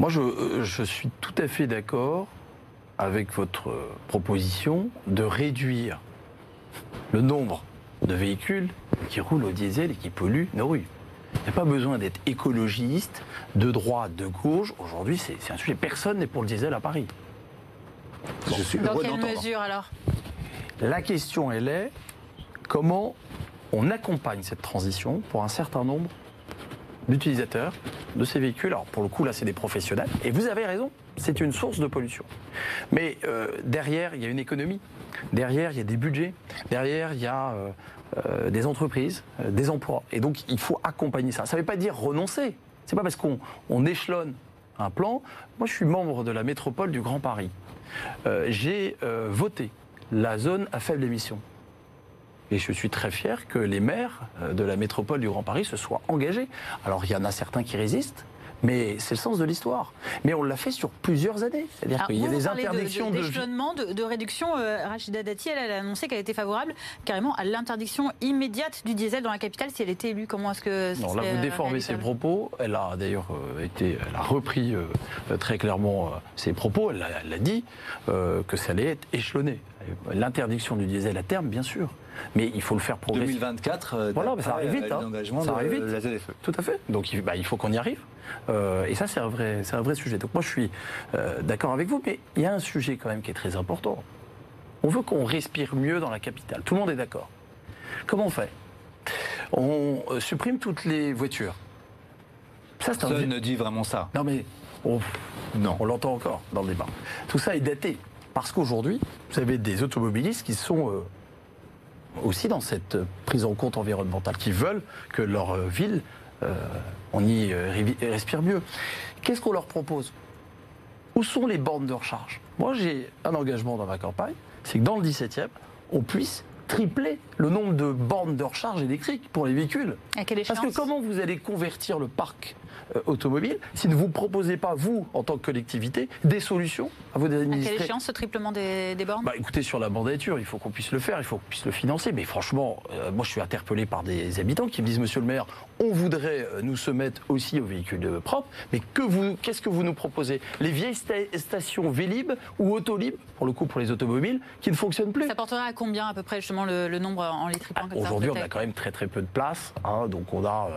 Moi, je, je, suis tout à fait d'accord avec votre proposition de réduire le nombre de véhicules qui roulent au diesel et qui polluent nos rues. Il n'y a pas besoin d'être écologiste, de droite, de gauche. Aujourd'hui, c'est un sujet. Personne n'est pour le diesel à Paris. Je suis Dans quelle mesure alors? La question, elle est comment on accompagne cette transition pour un certain nombre d'utilisateurs de ces véhicules. Alors pour le coup, là, c'est des professionnels. Et vous avez raison, c'est une source de pollution. Mais euh, derrière, il y a une économie. Derrière, il y a des budgets. Derrière, il y a euh, euh, des entreprises, des emplois. Et donc, il faut accompagner ça. Ça ne veut pas dire renoncer. C'est pas parce qu'on échelonne un plan. Moi, je suis membre de la métropole du Grand Paris. J'ai voté la zone à faible émission. Et je suis très fier que les maires de la métropole du Grand Paris se soient engagés. Alors, il y en a certains qui résistent, Mais c'est le sens de l'histoire. Mais on l'a fait sur plusieurs années. C'est-à-dire qu'il y a des interdictions de, de, de, réduction. Euh, Rachida Dati, elle, a annoncé qu'elle était favorable carrément à l'interdiction immédiate du diesel dans la capitale si elle était élue. Comment est-ce que Non, là vous déformez ses propos. Elle a d'ailleurs euh, été, elle a repris euh, très clairement ses propos. Elle a, dit que ça allait être échelonné. L'interdiction du diesel à terme, bien sûr. Mais il faut le faire progresser. 2024, voilà, mais ça arrive vite. Hein. Ça arrive vite. ZFE. Tout à fait. Donc il, bah, il faut qu'on y arrive. Euh, et ça, c'est un, vrai, un vrai sujet. Donc moi, je suis euh, d'accord avec vous, mais il y a un sujet quand même qui est très important. On veut qu'on respire mieux dans la capitale. Tout le monde est d'accord. Comment on fait? On euh, supprime toutes les voitures. Ça, Personne ne dit vraiment ça. Non, mais on, non. on l'entend encore dans le débat. Tout ça est daté. Parce qu'aujourd'hui, vous avez des automobilistes qui sont aussi dans cette prise en compte environnementale, qui veulent que leur ville on y euh, respire mieux. Qu'est-ce qu'on leur propose? Où sont les bornes de recharge? Moi, j'ai un engagement dans ma campagne, c'est que dans le 17e, on puisse tripler le nombre de bornes de recharge électriques pour les véhicules. Parce que comment vous allez convertir le parc euh, automobile si ne vous proposez pas, vous, en tant que collectivité, des solutions à vos administrés. À quelle échéance ce triplement des, bornes? Bah, Écoutez, sur la mandature, il faut qu'on puisse le faire, il faut qu'on puisse le financer. Mais franchement, euh, moi je suis interpellé par des habitants qui me disent, monsieur le maire, on voudrait euh, nous soumettre aussi aux véhicules propres, mais que vous, qu'est-ce que vous nous proposez? Les vieilles stations Vélib ou Autolib, pour le coup pour les automobiles, qui ne fonctionnent plus? Ça portera à combien à peu près justement le, nombre en les triplant ah, Aujourd'hui, on a quand même très très peu de places, hein, donc on a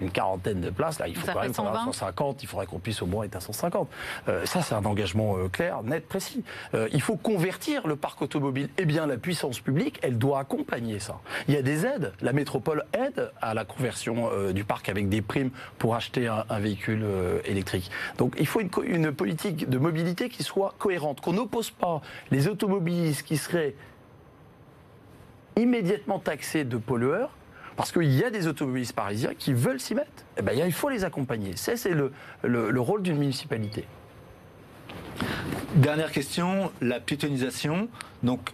une quarantaine de places. Là, il faut quand même 150, il faudrait qu'on puisse au moins être à 150. Euh, ça, c'est un engagement euh, clair, net, précis. Euh, il faut convertir le parc automobile. Eh bien, la puissance publique, elle doit accompagner ça. Il y a des aides. La métropole aide à la conversion du parc avec des primes pour acheter un, véhicule électrique. Donc, il faut une, politique de mobilité qui soit cohérente, qu'on n'oppose pas les automobilistes qui seraient immédiatement taxés de pollueurs parce qu'il y a des automobilistes parisiens qui veulent s'y mettre. Eh ben, il faut les accompagner. C'est le, le, rôle d'une municipalité. Dernière question, la piétonisation. Donc,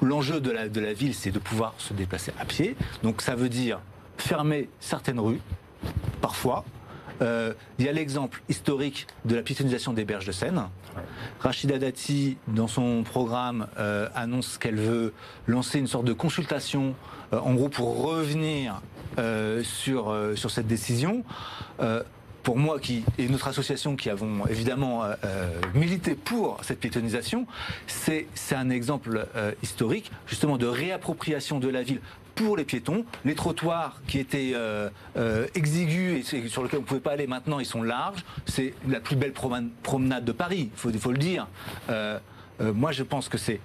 l'enjeu de la, de la ville, c'est de pouvoir se déplacer à pied. Donc, ça veut dire fermer certaines rues, parfois. Euh, il y a l'exemple historique de la piétonisation des berges de Seine. Rachida Dati, dans son programme, euh, annonce qu'elle veut lancer une sorte de consultation euh, en gros, pour revenir sur, sur cette décision, pour moi qui et notre association qui avons évidemment milité pour cette piétonisation, c'est un exemple historique justement de réappropriation de la ville pour les piétons. Les trottoirs qui étaient exigus et sur lesquels on ne pouvait pas aller maintenant, ils sont larges. C'est la plus belle promenade de Paris, il faut, faut, le dire. moi, je pense que c'est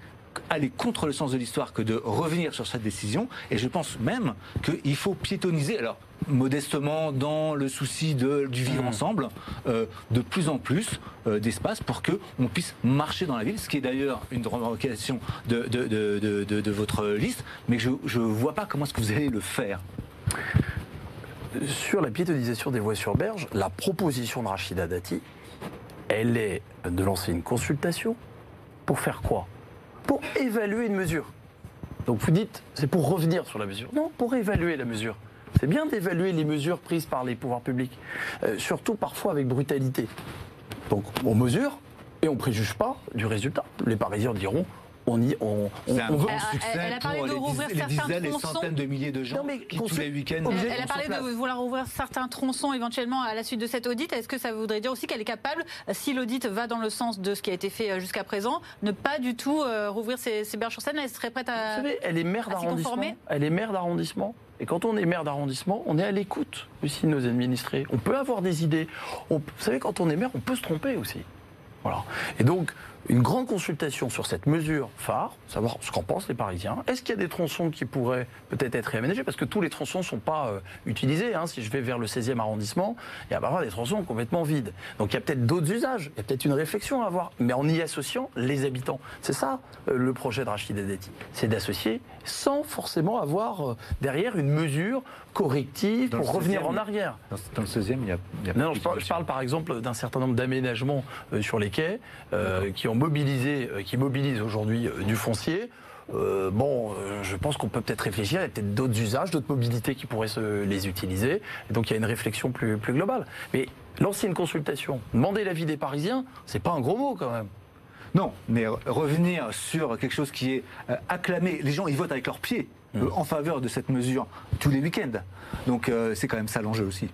aller contre le sens de l'histoire que de revenir sur cette décision. Et je pense même qu'il faut piétoniser. Alors, modestement dans le souci de, du vivre mmh. ensemble, euh, de plus en plus euh, d'espace pour que on puisse marcher dans la ville, ce qui est d'ailleurs une revendication de, de, votre liste, mais je ne vois pas comment est-ce que vous allez le faire. Sur la piétonisation des voies sur berge, la proposition de Rachida Dati, elle est de lancer une consultation pour faire quoi? Pour évaluer une mesure. Donc vous dites, c'est pour revenir sur la mesure. Non, pour évaluer la mesure. C'est bien d'évaluer les mesures prises par les pouvoirs publics, euh, surtout parfois avec brutalité. Donc on mesure et on ne préjuge pas du résultat. Les Parisiens diront on, y, on, on, veut un succès elle, a parlé de rouvrir les, certains les centaines de milliers de gens qui tous les week-ends. Elle, a parlé de vouloir ouvrir certains tronçons éventuellement à la suite de cet audit. Est-ce que ça voudrait dire aussi qu'elle est capable, si l'audit va dans le sens de ce qui a été fait euh, jusqu'à présent, ne pas du tout euh, rouvrir ces, ces berges sur scène? Elle serait prête à. Vous savez, elle est maire d'arrondissement. Elle est maire d'arrondissement. Et quand on est maire d'arrondissement, on est à l'écoute aussi de nos administrés. On peut avoir des idées. vous savez, quand on est maire, on peut se tromper aussi. Voilà. Et donc, une grande consultation sur cette mesure phare, savoir ce qu'en pensent les Parisiens. Est-ce qu'il y a des tronçons qui pourraient peut-être être réaménagés? Parce que tous les tronçons ne sont pas euh, utilisés. Hein. Si je vais vers le 16e arrondissement, il y a parfois des tronçons complètement vides. Donc il y a peut-être d'autres usages, il y a peut-être une réflexion à avoir, mais en y associant les habitants. C'est ça euh, le projet de Rachid Dati. C'est d'associer sans forcément avoir euh, derrière une mesure corrective pour revenir en arrière. Dans, le 16e, il y a. Il y a non, je, parle, je, parle, par exemple d'un certain nombre d'aménagements sur les quais qui ont mobilisé, euh, qui mobilise aujourd'hui euh, du foncier. Euh, bon, je pense qu'on peut peut-être réfléchir, il y a peut-être d'autres usages, d'autres mobilités qui pourraient se les utiliser. Et donc il y a une réflexion plus, plus globale. Mais lancer une consultation, demander l'avis des Parisiens, c'est pas un gros mot quand même. Non, mais revenir sur quelque chose qui est euh, acclamé, les gens ils votent avec leurs pieds mmh. euh, en faveur de cette mesure tous les week-ends. Donc euh, c'est quand même ça l'enjeu aussi.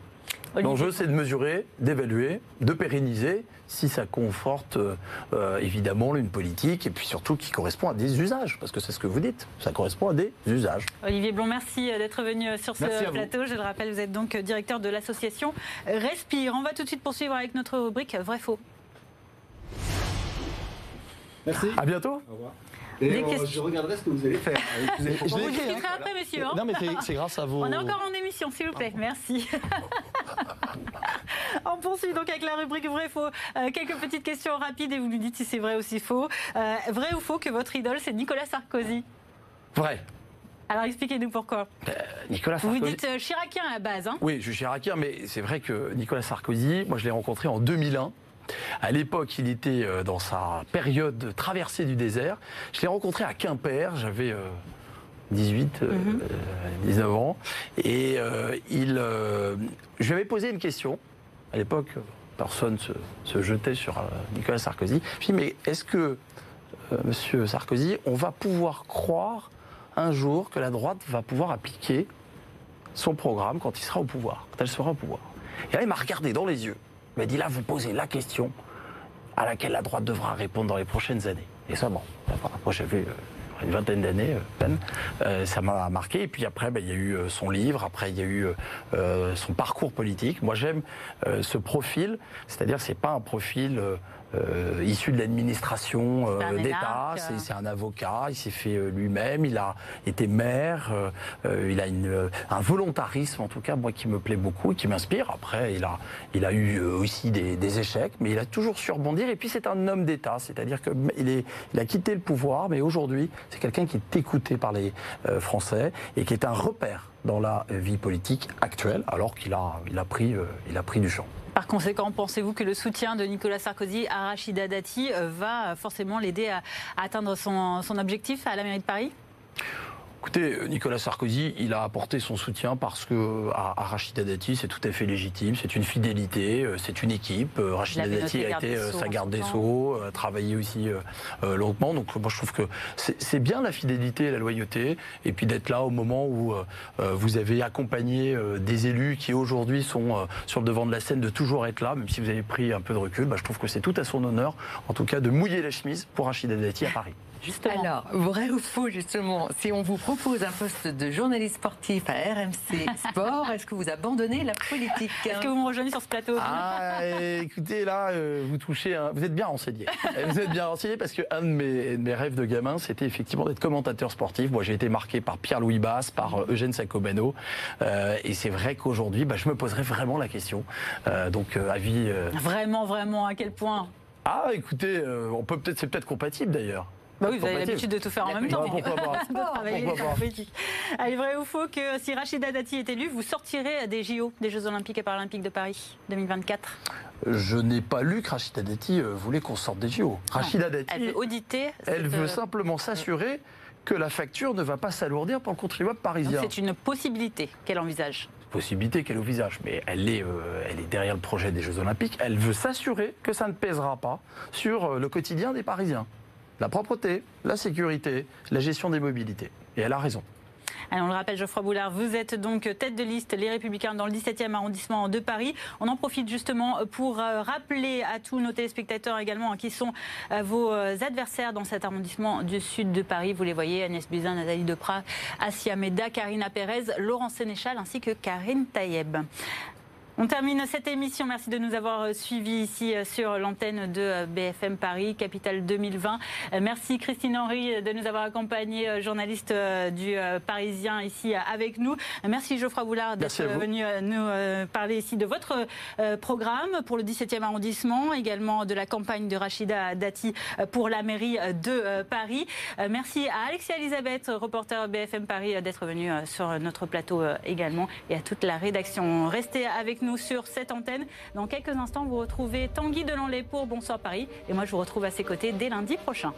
L'enjeu, c'est de mesurer, d'évaluer, de pérenniser si ça conforte évidemment une politique et puis surtout qui correspond à des usages, parce que c'est ce que vous dites, ça correspond à des usages. Olivier Blond, merci d'être venu sur ce plateau. Je le rappelle, vous êtes donc directeur de l'association Respire. On va tout de suite poursuivre avec notre rubrique Vrai-Faux. Merci. À bientôt. Au revoir. Et je regarderai ce que vous allez faire. je vous discuterai hein. après, monsieur. Hein. Non, mais c'est grâce à vous. On est encore en émission, s'il vous plaît. Merci. On poursuit donc avec la rubrique vrai faux. Euh, quelques petites questions rapides et vous nous dites si c'est vrai ou si faux. Euh, vrai ou faux que votre idole, c'est Nicolas Sarkozy? Vrai. Alors expliquez-nous pourquoi. Euh, Nicolas Sarkozy. Vous dites chiracien à la base. Hein oui, je suis chiracien, mais c'est vrai que Nicolas Sarkozy, moi je l'ai rencontré en 2001. À l'époque, il était euh, dans sa période de traversée du désert. Je l'ai rencontré à Quimper, j'avais 18, euh, 19 mhm. euh, ans. Et il, je lui avais posé une question. À l'époque, personne se, se, jetait sur Nicolas Sarkozy. Je lui ai dit, mais est-ce que, monsieur Sarkozy, on va pouvoir croire un jour que la droite va pouvoir appliquer son programme quand il sera au pouvoir, quand elle sera au pouvoir? Et là, il m'a regardé dans les yeux m'a dit là, vous posez la question à laquelle la droite devra répondre dans les prochaines années. Et ça, bon, moi j'avais euh, une vingtaine d'années, euh, peine, euh, ça m'a marqué. Et puis après, ben, il y a eu son livre, après il y a eu son parcours politique. Moi j'aime ce profil, c'est-à-dire c'est pas un profil euh, issu de l'administration euh, d'État. C'est un avocat, il s'est fait euh, lui-même, il a été maire, il a une, un volontarisme en tout cas, moi qui me plaît beaucoup et qui m'inspire. Après, il a, il a eu aussi des, des, échecs, mais il a toujours su rebondir. Et puis c'est un homme d'État, c'est-à-dire qu'il il a quitté le pouvoir, mais aujourd'hui c'est quelqu'un qui est écouté par les Français et qui est un repère dans la vie politique actuelle, alors qu'il a, il a, pris, il a pris du champ. Par conséquent, pensez-vous que le soutien de Nicolas Sarkozy à Rachida Dati euh, va forcément l'aider à, atteindre son, son objectif à la mairie de Paris? Écoutez, Nicolas Sarkozy, il a apporté son soutien parce que à, Rachida Dati, c'est tout à fait légitime, c'est une fidélité, euh, c'est une équipe. Euh, Rachida Dati a été euh, sa garde des Sceaux, a travaillé aussi longuement. Donc moi je trouve que c'est bien la fidélité et la loyauté, et puis d'être là au moment où vous avez accompagné des élus qui aujourd'hui sont sur le devant de la scène, de toujours être là, même si vous avez pris un peu de recul. Bah, je trouve que c'est tout à son honneur, en tout cas, de mouiller la chemise pour Rachida Dati à Paris. Alors, vrai ou faux, justement, si on vous propose un poste de journaliste sportif à RMC Sport, est-ce que vous abandonnez la politique Est-ce que vous me rejoignez sur ce plateau? Ah, écoutez, là, euh, vous touchez, vous êtes bien renseigné. vous êtes bien renseigné parce qu'un de mes, de mes rêves de gamin, c'était effectivement d'être commentateur sportif. Moi, j'ai été marqué par Pierre-Louis Basse, par euh, Eugène Sacomano. Euh, et c'est vrai qu'aujourd'hui, bah, je me poserais vraiment la question. donc, avis. Vraiment, vraiment, à quel point? Ah, écoutez, on peut peut-être, c'est peut-être compatible d'ailleurs. Bah oui, vous avez l'habitude de tout faire en même temps. pourquoi pas, Allez, vrai ou faux que si Rachida Dati est élue, vous sortirez des JO, des Jeux Olympiques et Paralympiques de Paris 2024 je n'ai pas lu que Rachida Dati euh, voulait qu'on sorte des JO. Rachida Dati. Elle veut auditer. Elle veut simplement s'assurer que la facture ne va pas s'alourdir pour le contribuable parisien. C'est une possibilité qu'elle envisage possibilité qu'elle envisage, mais elle est, euh, elle est derrière le projet des Jeux Olympiques. Elle veut s'assurer que ça ne pèsera pas sur euh, le quotidien des Parisiens la propreté, la sécurité, la gestion des mobilités. Et elle a raison. on le rappelle, Geoffroy Boulard, vous êtes donc tête de liste Les Républicains dans le 17e arrondissement de Paris. On en profite justement pour euh, rappeler à tous nos téléspectateurs également hein, qui sont euh, vos euh, adversaires dans cet arrondissement du sud de Paris. Vous les voyez, Agnès Buzyn, Nathalie Deprat, Assia Meda, Karina Pérez, Laurent Sénéchal ainsi que Karine Taïeb. On termine cette émission. Merci de nous avoir euh, suivis ici euh, sur l'antenne de euh, BFM Paris, Capitale 2020. Merci Christine Henry de nous avoir accompagnés, journaliste du Parisien ici avec nous. Merci Geoffroy Boulard d'être venu nous parler ici de votre programme pour le 17e arrondissement, également de la campagne de Rachida Dati pour la mairie de Paris. Merci à Alexia Elisabeth, reporter BFM Paris, d'être venu sur notre plateau également et à toute la rédaction. Restez avec nous nous sur cette antenne. Dans quelques instants, vous retrouvez Tanguy Delanlay pour Bonsoir Paris. Et moi, je vous retrouve à ses côtés dès lundi prochain.